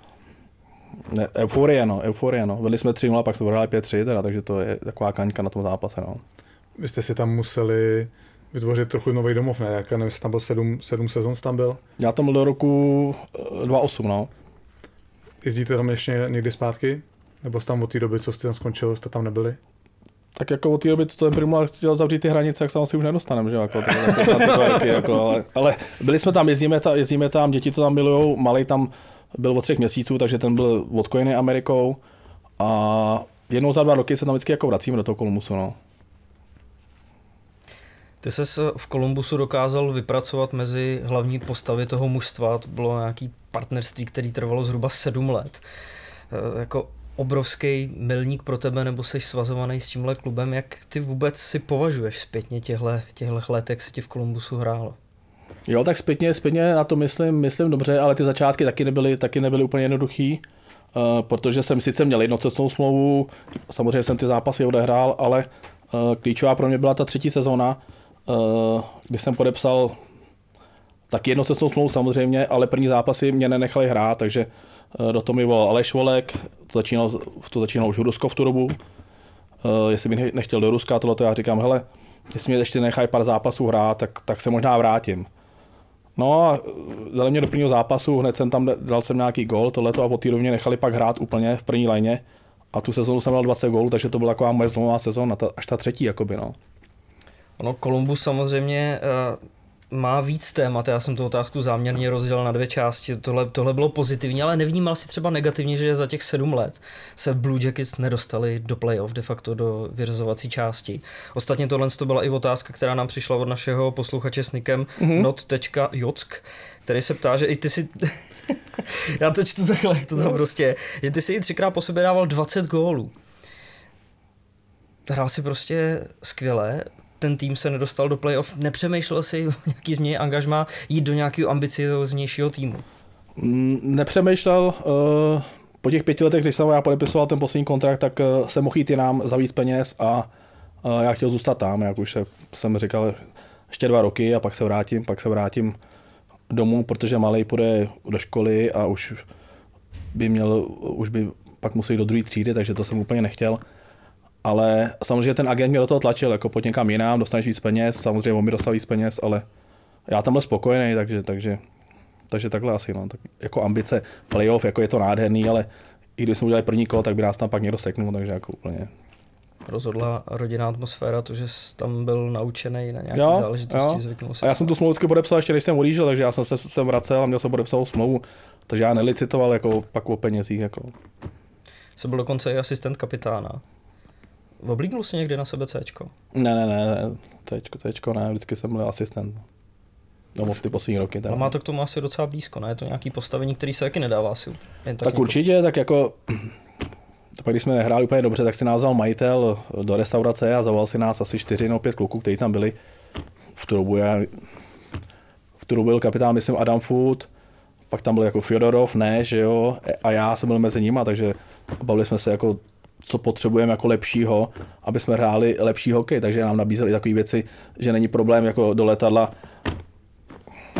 ne, euforie, no, euforie, no. Vedli jsme 3 pak jsme prohráli 5-3, teda, takže to je taková kaňka na tom zápase, no. Vy jste si tam museli vytvořit trochu nový domov, ne? Jak, nevím, tam byl sedm, sedm sezon, jsi tam byl. Já tam byl do roku eh, 2-8, no. Jezdíte tam ještě někdy zpátky? Nebo jste tam od té doby, co jste tam skončil, jste tam nebyli? Tak jako od té doby, co ten Primula chtěl zavřít ty hranice, jak se asi už nedostaneme, že jako, to, to, to, to, to, jako, ale, ale, byli jsme tam, jezdíme, tam, jezdíme tam, děti to tam milujou, malý tam byl od třech měsíců, takže ten byl odkojený Amerikou a jednou za dva roky se tam vždycky jako vracíme do toho Kolumusu, no. Ty ses v Kolumbusu dokázal vypracovat mezi hlavní postavy toho mužstva, to bylo nějaký partnerství, který trvalo zhruba sedm let. E, Jako obrovský milník pro tebe, nebo jsi svazovaný s tímhle klubem, jak ty vůbec si považuješ zpětně těchto, těchto let, jak se ti v Kolumbusu hrálo? Jo, tak zpětně, zpětně na to myslím, myslím dobře, ale ty začátky taky nebyly, taky nebyly úplně jednoduchý, uh, protože jsem sice měl jednocestnou smlouvu, samozřejmě jsem ty zápasy odehrál, ale uh, klíčová pro mě byla ta třetí sezóna, uh, kdy jsem podepsal taky jednocestnou smlouvu samozřejmě, ale první zápasy mě nenechali hrát, takže do toho mi volal Aleš Volek, to začínal, to začínal už Rusko v tu dobu, uh, jestli bych nechtěl do Ruska, tohle já říkám, hele, jestli mě ještě nechají pár zápasů hrát, tak, tak se možná vrátím. No a dali mě do prvního zápasu, hned jsem tam dal jsem nějaký gol, tohleto a po té mě nechali pak hrát úplně v první lajně. A tu sezonu jsem dal 20 gólů, takže to byla taková moje zlomová sezóna, ta, až ta třetí, jakoby, no. Ono, Kolumbus samozřejmě uh, má víc témat, já jsem tu otázku záměrně rozdělil na dvě části, tohle, tohle bylo pozitivní, ale nevnímal si třeba negativně, že za těch sedm let se Blue Jackets nedostali do playoff, de facto do vyřazovací části. Ostatně tohle to byla i otázka, která nám přišla od našeho posluchače s nikem mm-hmm. not.jock, který se ptá, že i ty si... já to čtu takhle, to tam prostě že ty si i třikrát po sobě dával 20 gólů. Hrál si prostě skvěle, ten tým se nedostal do playoff, nepřemýšlel si o nějaký změně angažma jít do nějakého ambicioznějšího týmu? Mm, nepřemýšlel. Uh, po těch pěti letech, když jsem já podepisoval ten poslední kontrakt, tak uh, jsem mohl jít nám za víc peněz a uh, já chtěl zůstat tam, jak už jsem říkal, ještě dva roky a pak se vrátím, pak se vrátím domů, protože malý půjde do školy a už by měl, už by pak musel jít do druhé třídy, takže to jsem úplně nechtěl ale samozřejmě ten agent mě do toho tlačil, jako pojď někam jinam, dostaneš víc peněz, samozřejmě on mi dostal víc peněz, ale já tam byl spokojený, takže, takže, takže takhle asi, no. Tak jako ambice playoff, jako je to nádherný, ale i když jsme udělali první kolo, tak by nás tam pak někdo seknul, takže jako úplně rozhodla rodinná atmosféra, to, že jsi tam byl naučený na nějaké záležitosti, zvyknul A já jsem tu smlouvu podepsal ještě, než jsem odjížděl, takže já jsem se sem vracel a měl jsem podepsat smlouvu, takže já nelicitoval jako pak o penězích. Jako. Jsi byl dokonce i asistent kapitána. Oblíknul jsi někdy na sebe C? Ne, ne, ne, Tčko, Tčko, ne, vždycky jsem byl asistent. No, ty poslední roky. Teda. A má to k tomu asi docela blízko, ne? Je to nějaký postavení, který se taky nedává. Jen tak, tak jako... určitě, tak jako pak když jsme nehráli úplně dobře, tak si nás vzal majitel do restaurace a zavolal si nás asi čtyři nebo pět kluků, kteří tam byli v tu dobu. Já, v tu dobu byl kapitán, myslím, Adam Food, pak tam byl jako Fyodorov, ne, že jo, a já jsem byl mezi nimi, takže bavili jsme se jako co potřebujeme jako lepšího, aby jsme hráli lepší hokej, takže nám nabízeli takové věci, že není problém jako do letadla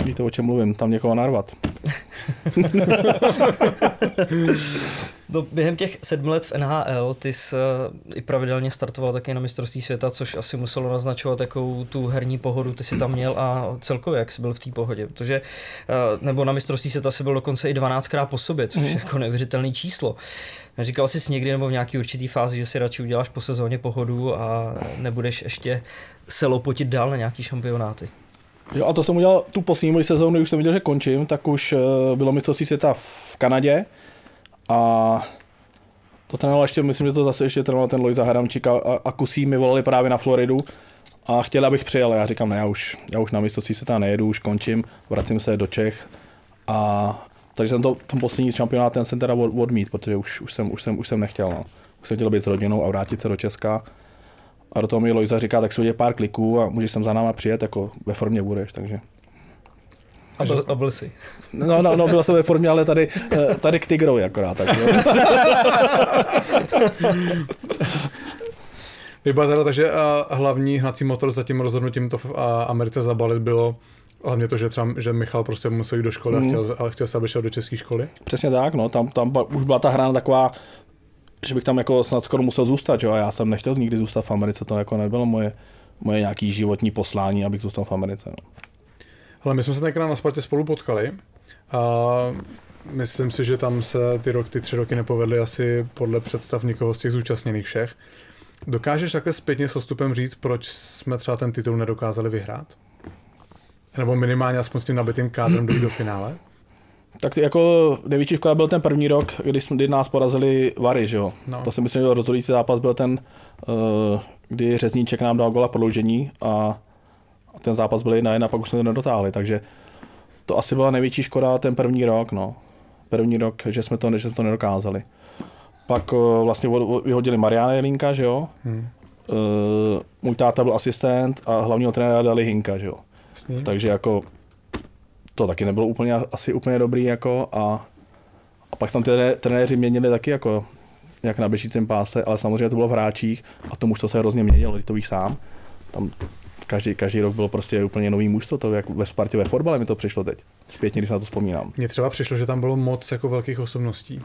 Víte, o čem mluvím, tam někoho narvat. No, během těch sedmi let v NHL ty jsi uh, i pravidelně startoval taky na mistrovství světa, což asi muselo naznačovat takovou tu herní pohodu, ty jsi tam měl a celkově jak jsi byl v té pohodě, protože uh, nebo na mistrovství světa jsi byl dokonce i 12krát po sobě, což je mhm. jako neuvěřitelné číslo. Říkal jsi někdy nebo v nějaký určitý fázi, že si radši uděláš po sezóně pohodu a nebudeš ještě se lopotit dál na nějaký šampionáty? Jo, a to jsem udělal tu poslední sezónu, když jsem viděl, že končím, tak už uh, bylo mistrovství světa v Kanadě a to trénoval ještě, myslím, že to zase ještě trénoval ten Lojza Haramčík a, a Kusí mi volali právě na Floridu a chtěli, abych přijel. Já říkám, ne, já už, já už na mistrovství světa nejedu, už končím, vracím se do Čech a takže jsem to, ten poslední šampionát ten jsem teda od, odmít, protože už, už, jsem, už, jsem, už jsem nechtěl. No. Už jsem chtěl být s rodinou a vrátit se do Česka. A do toho mi Lojza říká, tak si udělej pár kliků a můžeš sem za náma přijet, jako ve formě budeš, takže. A byl, a byl jsi. No, no, no, byl jsem ve formě, ale tady, eh, tady k Tigrovi akorát. Tak, Vypadalo tak, že hlavní hnací motor za tím rozhodnutím to v Americe zabalit bylo Hlavně to, že třeba že Michal prostě musel jít do školy mm. a chtěl, a chtěl se, aby šel do české školy. Přesně tak, no, tam, tam už byla ta hra taková, že bych tam jako snad skoro musel zůstat, jo, a já jsem nechtěl nikdy zůstat v Americe, to jako nebylo moje, moje nějaký životní poslání, abych zůstal v Americe. No. Ale my jsme se tenkrát na Spartě spolu potkali a myslím si, že tam se ty, rok, ty tři roky nepovedly asi podle představ nikoho z těch zúčastněných všech. Dokážeš také zpětně s odstupem říct, proč jsme třeba ten titul nedokázali vyhrát? Nebo minimálně aspoň s tím nabitým kádrem dojít do finále? Tak jako největší škoda byl ten první rok, kdy, jsme, kdy nás porazili Vary, že jo. No. To si myslím, že rozhodující zápas byl ten, uh, kdy Řezníček nám dal gola prodloužení a ten zápas byl jedna jedna, a pak už jsme to nedotáhli, takže to asi byla největší škoda ten první rok, no. První rok, že jsme to, že jsme to nedokázali. Pak uh, vlastně vyhodili Mariana Jelinka, že jo. Hmm. Uh, můj táta byl asistent a hlavního trenéra dali Hinka, že jo. Jasně. Takže jako to taky nebylo úplně, asi úplně dobrý jako a, a pak tam ty trenéři měnili taky jako jak na běžícím páse, ale samozřejmě to bylo v hráčích a tomu už to se hrozně měnilo, to víš sám. Tam každý, každý rok bylo prostě úplně nový mužstvo, to jak ve Spartě ve fotbale mi to přišlo teď. Zpětně, když na to vzpomínám. Mně třeba přišlo, že tam bylo moc jako velkých osobností.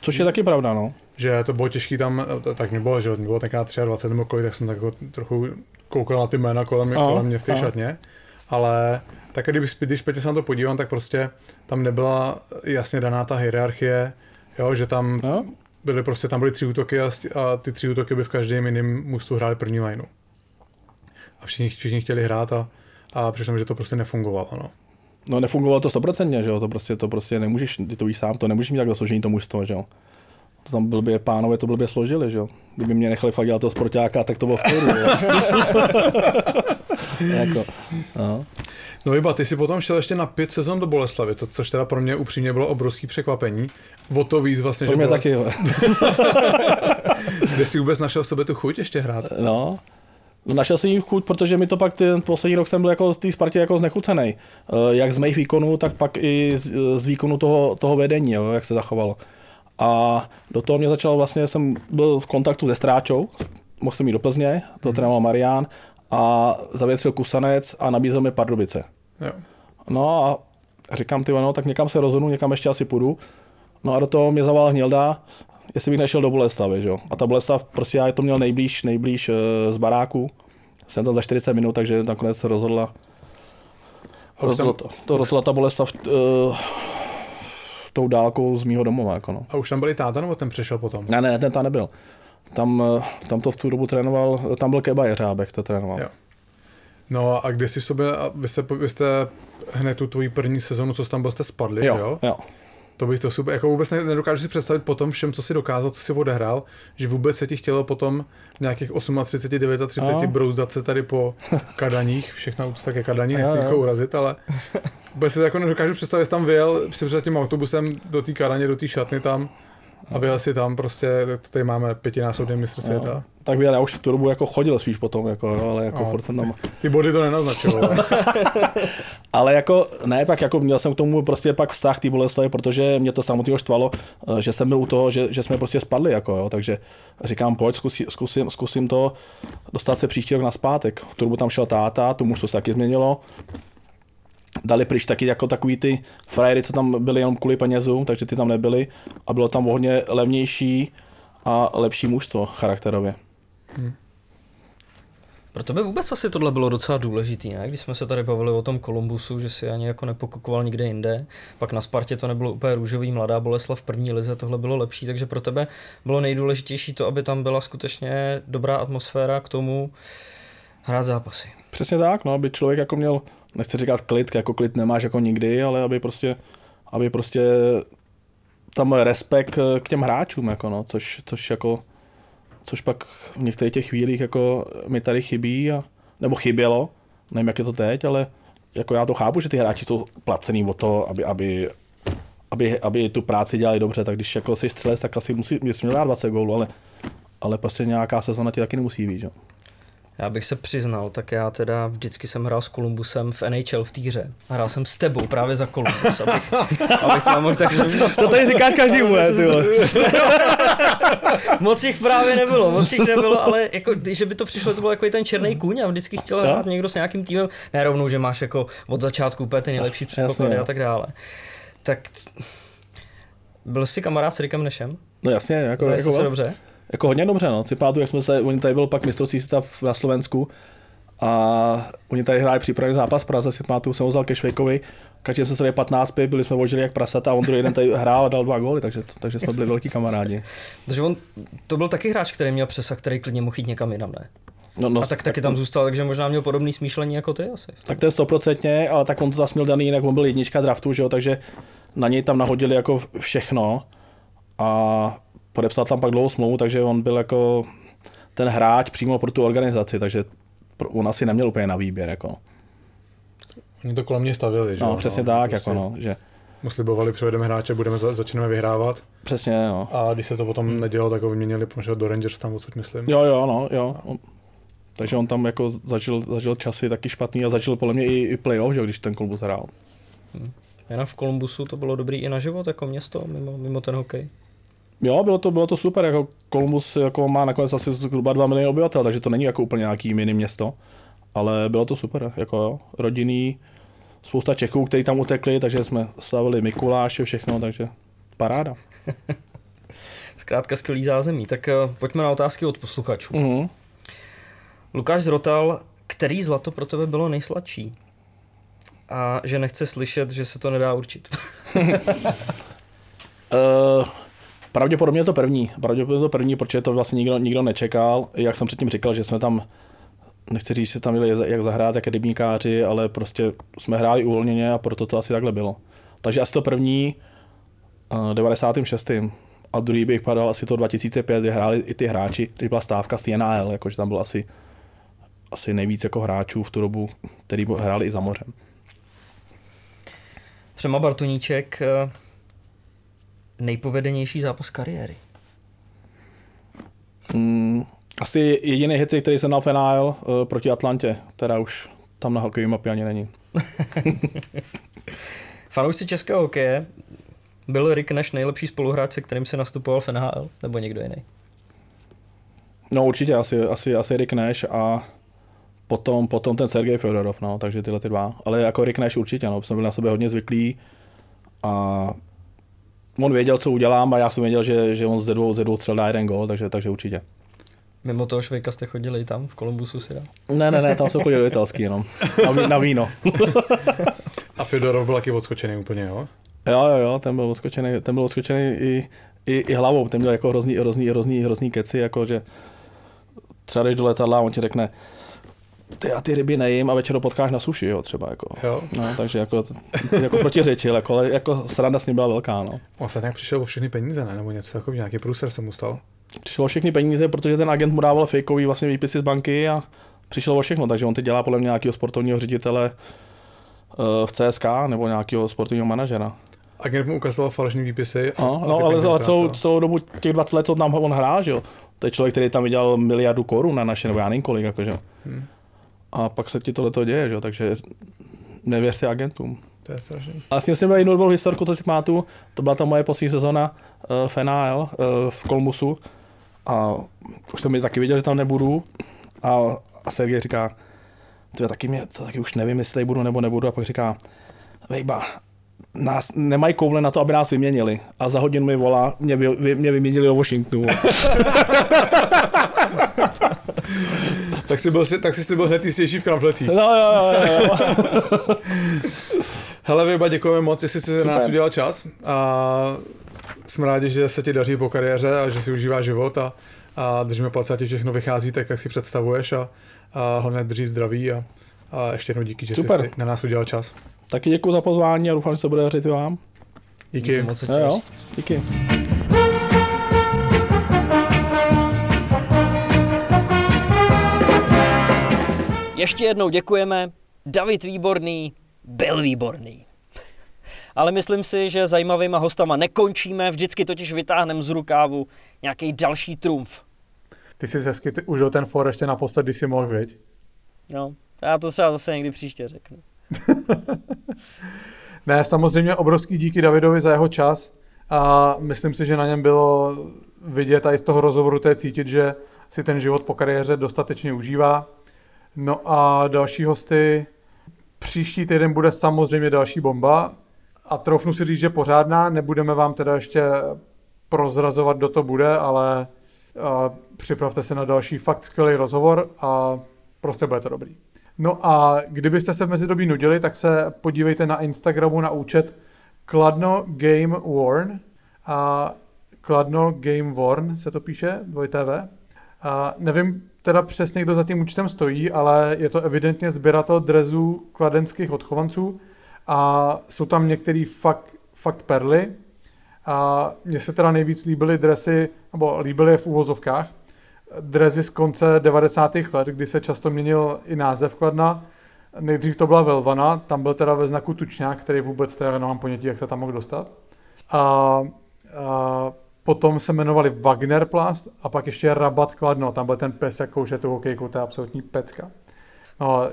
Což je taky pravda, no. Že to bylo těžké tam, tak mi bylo, že mě bylo tenkrát 23 nebo kolik, tak jsem tak jako trochu koukal na ty jména kolem, kolem mě v té šatně. Ale tak když, když zpětně se na to podívám, tak prostě tam nebyla jasně daná ta hierarchie, jo, že tam No? byly prostě, tam byly tři útoky a, a ty tři útoky by v každém jiném mužstvu hráli první lineu. A všichni, všichni chtěli hrát a, a přišlo, že to prostě nefungovalo. No. No nefungovalo to stoprocentně, že jo, to prostě, to prostě nemůžeš, ty to víš sám, to nemůžeš mít takhle složení to mužstvo, že jo. To tam blbě, pánové to blbě složili, že jo. Kdyby mě nechali fakt dělat toho sportáka, tak to bylo v klidu. jako, no. No Iba, ty si potom šel ještě na pět sezon do Boleslavy, to, což teda pro mě upřímně bylo obrovský překvapení. O to víc vlastně, Pro že mě bylo, taky, jo. kde jsi vůbec našel v sobě tu chuť ještě hrát. No. No našel jsem jí chuť, protože mi to pak ten poslední rok jsem byl jako z té Spartě jako znechucený. Eh, Jak z mých výkonů, tak pak i z, z výkonu toho, toho vedení, jo, jak se zachovalo. A do toho mě začal vlastně, jsem byl v kontaktu se Stráčou, mohl jsem jít do Plzně, to trénoval Marián, a zavětřil Kusanec a nabízel mi Pardubice. Jo. No a říkám, ty no, tak někam se rozhodnu, někam ještě asi půjdu. No a do toho mě zavolal Hnilda, jestli bych nešel do Boleslavy, že jo. A ta Boleslav, prostě já to měl nejblíž, nejblíž eh, z baráku. Jsem tam za 40 minut, takže nakonec se rozhodla, rozhodla to, to rozhodla ta Boleslav uh, tou dálkou z mýho domova, jako no. A už tam byli táta, nebo ten přešel potom? Ne, ne, ten tam nebyl. Tam, eh, tam to v tu dobu trénoval, tam byl Keba Jeřábek, to trénoval. Jo. No a kde jsi v sobě, a vy jste, vy jste hned tu tvoji první sezonu, co jsi tam byl, jste spadli, jo, jo? jo. To bych to super, jako vůbec ne- nedokážu si představit po tom všem, co si dokázal, co si odehrál, že vůbec se ti chtělo potom nějakých 38, 39 No. brouzdat se tady po kadaních, všechna úcta ke kadaní, nechci jo. někoho urazit, ale vůbec si to jako nedokážu představit, že jsi tam vyjel si před tím autobusem do té kadaně, do té šatny tam a vyjel si tam prostě, tady máme pětinásobný mistr světa. Jo. Tak já už v tu dobu jako chodil spíš potom, jako, jo, ale jako No. furt jsem tam Ty body to nenaznačovaly. Ale jako, ne, pak jako měl jsem k tomu prostě pak vztah té Boleslavy, protože mě to samotného štvalo, eh, že jsem byl u toho, že, že jsme prostě spadli, jako jo, takže říkám, pojď, zkusí, zkusím, zkusím to, dostat se příští rok na zpátek. V tu dobu tam šel táta, tu muž to se taky změnilo. Dali pryč taky jako takový ty frajery, co tam byli jenom kvůli penězům, takže ty tam nebyli a bylo tam hodně levnější a lepší mužstvo charakterově. Pro tebe vůbec asi tohle bylo docela důležitý, ne? Když jsme se tady bavili o tom Kolumbusu, že si ani jako nepokukoval nikde jinde, pak na Spartě to nebylo úplně růžový, mladá Boleslav v první lize, tohle bylo lepší, takže pro tebe bylo nejdůležitější to, aby tam byla skutečně dobrá atmosféra k tomu hrát zápasy. Přesně tak, no, aby člověk jako měl, nechci říkat klid, jako klid nemáš jako nikdy, ale aby prostě, aby prostě tam byl respekt eh, k těm hráčům, jako no, což, což jako, což pak v některých těch chvílích jako mi tady chybí, a, nebo chybělo, nevím, jak je to teď, ale jako já to chápu, že ty hráči jsou placený o to, aby, aby, aby, aby tu práci dělali dobře, tak když jako jsi střelec, tak asi musí, měl dát 20 gólů, ale, ale prostě nějaká sezona ti taky nemusí být, že? Já bych se přiznal, tak já teda vždycky jsem hrál s Kolumbusem v NHL v týře. Hrál jsem s tebou právě za Kolumbus, abych, abych to mohl tak To tady říkáš každý může, ty. Moc jich právě nebylo, moc jich nebylo, ale jako, že by to přišlo, to byl jako ten černý kůň a vždycky chtěl Jo. hrát někdo s nějakým týmem, ne rovnou, že máš jako od začátku úplně ty nejlepší předpoklady a tak dále. Tak byl jsi kamarád s Rickem Nešem? No jasně, jako, Znáš jako, se dobře? Jako hodně dobře, no. Si pamatuju, jak jsme se, oni tady byl pak mistrovství světa v- na Slovensku a oni tady hráli přípravný zápas v Praze, si pamatuju, jsem ho vzal ke Švejkovi, každý jsme se dali 15 py, byli jsme ožili jak prasata a on druhý den tady hrál a dal dva góly, takže, takže jsme byli velký kamarádi. Protože on, to byl taky hráč, který měl přesah, který klidně mohl jít někam jinam, ne? No, no, A tak taky tam zůstal, takže možná měl podobný smýšlení jako ty asi. Tak ten stoprocentně, ale tak on to zase měl daný jinak, on byl jednička draftu, že jo, takže na něj tam nahodili jako všechno a podepsal tam pak dlouhou smlouvu, takže on byl jako ten hráč přímo pro tu organizaci, takže on asi neměl úplně na výběr, jako. Oni to kolem mě stavili, že No, přesně no, tak, prostě jako no, že Mu slibovali, přivedeme hráče, budeme, za, začneme vyhrávat. přesně, no. A když se to potom nedělo, tak ho vyměnili, protože do Rangers tam odsud myslím. Jo, jo, no, jo. On, takže on tam jako zažil, zažil časy taky špatný a zažil podle mě i, i playoff, že jo, když ten klub hrál. Jinak v Kolumbusu to bylo dobrý i na život, jako město, mimo, mimo ten hokej. Jo, bylo to, bylo to super, jako Columbus jako má nakonec asi zhruba 2 miliony obyvatel, takže to není jako úplně nějaký mini město, ale bylo to super, jako jo, rodinný, spousta Čechů, kteří tam utekli, takže jsme slavili Mikuláše, všechno, takže paráda. Zkrátka skvělý zázemí. Tak uh, pojďme na otázky od posluchačů. Mhm. Lukáš Zrotal, který zlato pro tebe bylo nejsladší? a že nechce slyšet, že se to nedá určit. Uh, pravděpodobně to první. Pravděpodobně to první, protože to vlastně nikdo, nikdo nečekal. Jak jsem předtím říkal, že jsme tam, nechci říct, že tam měli jak zahrát, jak rybníkáři, ale prostě jsme hráli uvolněně a proto to asi takhle bylo. Takže asi to první, uh, 96. A druhý bych padal asi to 2005, kdy hráli i ty hráči, když byla stávka z NAL, jakože tam bylo asi, asi nejvíc jako hráčů v tu dobu, který hráli i za mořem. Třeba Bartoníček, eh, nejpovedenější zápas kariéry. Mm, asi jediný hit, který jsem dal final uh, proti Atlantě, která už tam na hokejové mapě ani není. Fanoušci českého hokeje, byl Rick Nash nejlepší spoluhráč, se kterým se nastupoval v NHL, nebo někdo jiný? No určitě, asi, asi, asi Rick Nash a potom, potom ten Sergej Fedorov, no, takže tyhle ty dva. Ale jako Rick Nash určitě, no, jsme byli na sebe hodně zvyklí a on věděl, co udělám a já jsem věděl, že, že on ze dvou, ze dvou střel dá jeden gol, takže, takže určitě. Mimo toho Švejka jste chodili tam v Kolumbusu si dá? Ne, ne, ne, tam jsem chodil italský jenom, na, na víno. a Fedorov byl taky odskočený úplně, jo? Jo, jo, jo, ten byl odskočený, ten byl odskočený i, i, i, hlavou, ten měl jako hrozný, hrozný, hrozný, hrozný keci, jako že třeba jdeš do letadla a on ti řekne, ty a ty ryby nejím a večer ho potkáš na suši, jo, třeba jako. Jo. No, takže jako, jako protiřečil, jako, ale jako sranda s ním byla velká, no. On se nějak přišel o všechny peníze, ne? Nebo něco jako nějaký průser se mu stal. Přišel o všechny peníze, protože ten agent mu dával fakeový vlastně výpisy z banky a přišel o všechno, takže on teď dělá podle mě nějakého sportovního ředitele uh, v CSK nebo nějakého sportovního manažera. Agent mu ukazoval falešní výpisy. A, no, no ale za celou, celou dobu těch 20 let, co tam on hrál, že jo. To je člověk, který tam vydělal miliardu korun na naše, nebo já nevím kolik, jakože. Hmm a pak se ti tohle to děje, že? takže nevěř si agentům. To je strašný. A s ním jsem měl jinou dobrou historku, co si pamatuju, to byla ta moje poslední sezona uh, v uh, v Kolmusu a už jsem mi taky viděl, že tam nebudu a, a Sergej říká, ty taky, mě, to taky už nevím, jestli tady budu nebo nebudu a pak říká, Vejba, nás nemají koule na to, aby nás vyměnili. A za hodinu mi volá, mě, vy, mě vyměnili do Washingtonu. tak, jsi byl, tak jsi byl hned jistější v kramflecích. No, jo, jo, jo. Hele, Vyba, děkujeme moc, jestli jsi nás udělal čas. A jsme rádi, že se ti daří po kariéře a že si užíváš život a, a držíme palce, ať všechno vychází tak, jak si představuješ a, a hlavně drží zdraví a, a ještě jednou díky, že Super. jsi na nás udělal čas. Taky děkuji za pozvání a doufám, že se bude dařit vám. Díky. díky moc. Jo, jo. Díky. Ještě jednou děkujeme. David Výborný byl výborný. Ale myslím si, že zajímavýma hostama nekončíme, vždycky totiž vytáhneme z rukávu nějaký další trumf. Ty jsi hezky užil ten for ještě naposled, když jsi mohl, věď? No, já to třeba zase někdy příště řeknu. ne, samozřejmě obrovský díky Davidovi za jeho čas a myslím si, že na něm bylo vidět a i z toho rozhovoru to je cítit, že si ten život po kariéře dostatečně užívá. No a další hosty, příští týden bude samozřejmě další bomba. A troufnu si říct, že pořádná, nebudeme vám teda ještě prozrazovat, kdo to bude, ale připravte se na další fakt skvělý rozhovor a prostě bude to dobrý. No a kdybyste se v mezidobí nudili, tak se podívejte na Instagramu na účet Kladno Game Worn. A Kladno Game Worn se to píše, dvojtv. A nevím teda přesně, kdo za tím účtem stojí, ale je to evidentně sběratel drezů kladenských odchovanců a jsou tam některý fakt, fakt perly. A mně se teda nejvíc líbily dresy, nebo líbily je v úvozovkách, drezy z konce 90. let, kdy se často měnil i název Kladna. Nejdřív to byla Velvana, tam byl teda ve znaku Tučňák, který vůbec teda nemám ponětí, jak se tam mohl dostat. A, a potom se jmenovali Wagner Plast a pak ještě Rabat Kladno, tam byl ten pes, jak kouše tu hokejku, to je absolutní pecka. No,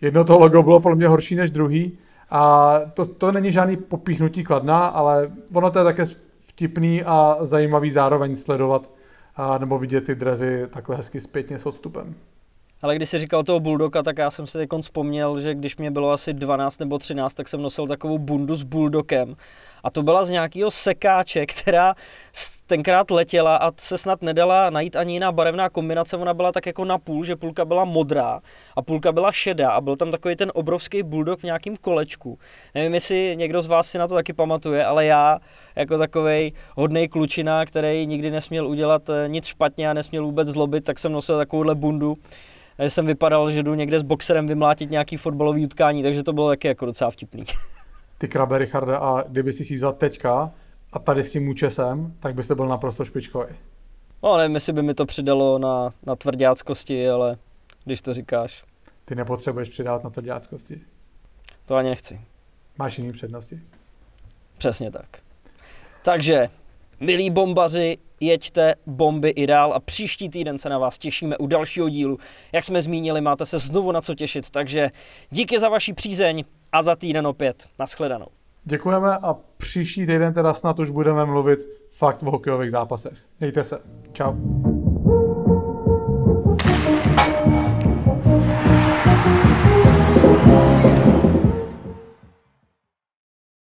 jedno to logo bylo pro mě horší než druhý a to, to není žádný popíchnutí Kladna, ale ono to je také vtipný a zajímavý zároveň sledovat a, nebo vidět ty drezy takhle hezky zpětně s odstupem. Ale když jsi říkal toho bulldoga, tak já jsem si teď vzpomněl, že když mě bylo asi 12 nebo 13, tak jsem nosil takovou bundu s bulldogem. A to byla z nějakého sekáče, která tenkrát letěla a se snad nedala najít ani jiná barevná kombinace. Ona byla tak jako na půl, že půlka byla modrá a půlka byla šedá a byl tam takový ten obrovský bulldog v nějakém kolečku. Nevím, jestli někdo z vás si na to taky pamatuje, ale já jako takový hodný klučina, který nikdy nesměl udělat eh, nic špatně a nesměl vůbec zlobit, tak jsem nosil takovouhle bundu že jsem vypadal, že jdu někde s boxerem vymlátit nějaký fotbalový utkání, takže to bylo taky jako docela vtipný. Ty krabe, Richarda, a kdyby si si vzal teďka a tady s tím účesem, tak byste byl naprosto špičkový. No nevím, jestli by mi to přidalo na, na tvrdáckosti, ale když to říkáš. Ty nepotřebuješ přidávat na tvrdáckosti. To ani nechci. Máš jiný přednosti. Přesně tak. Takže, milí bombaři, jeďte bomby i dál a příští týden se na vás těšíme u dalšího dílu. Jak jsme zmínili, máte se znovu na co těšit, takže díky za vaši přízeň a za týden opět. Naschledanou. Děkujeme a příští týden teda snad už budeme mluvit fakt o hokejových zápasech. Mějte se. Čau.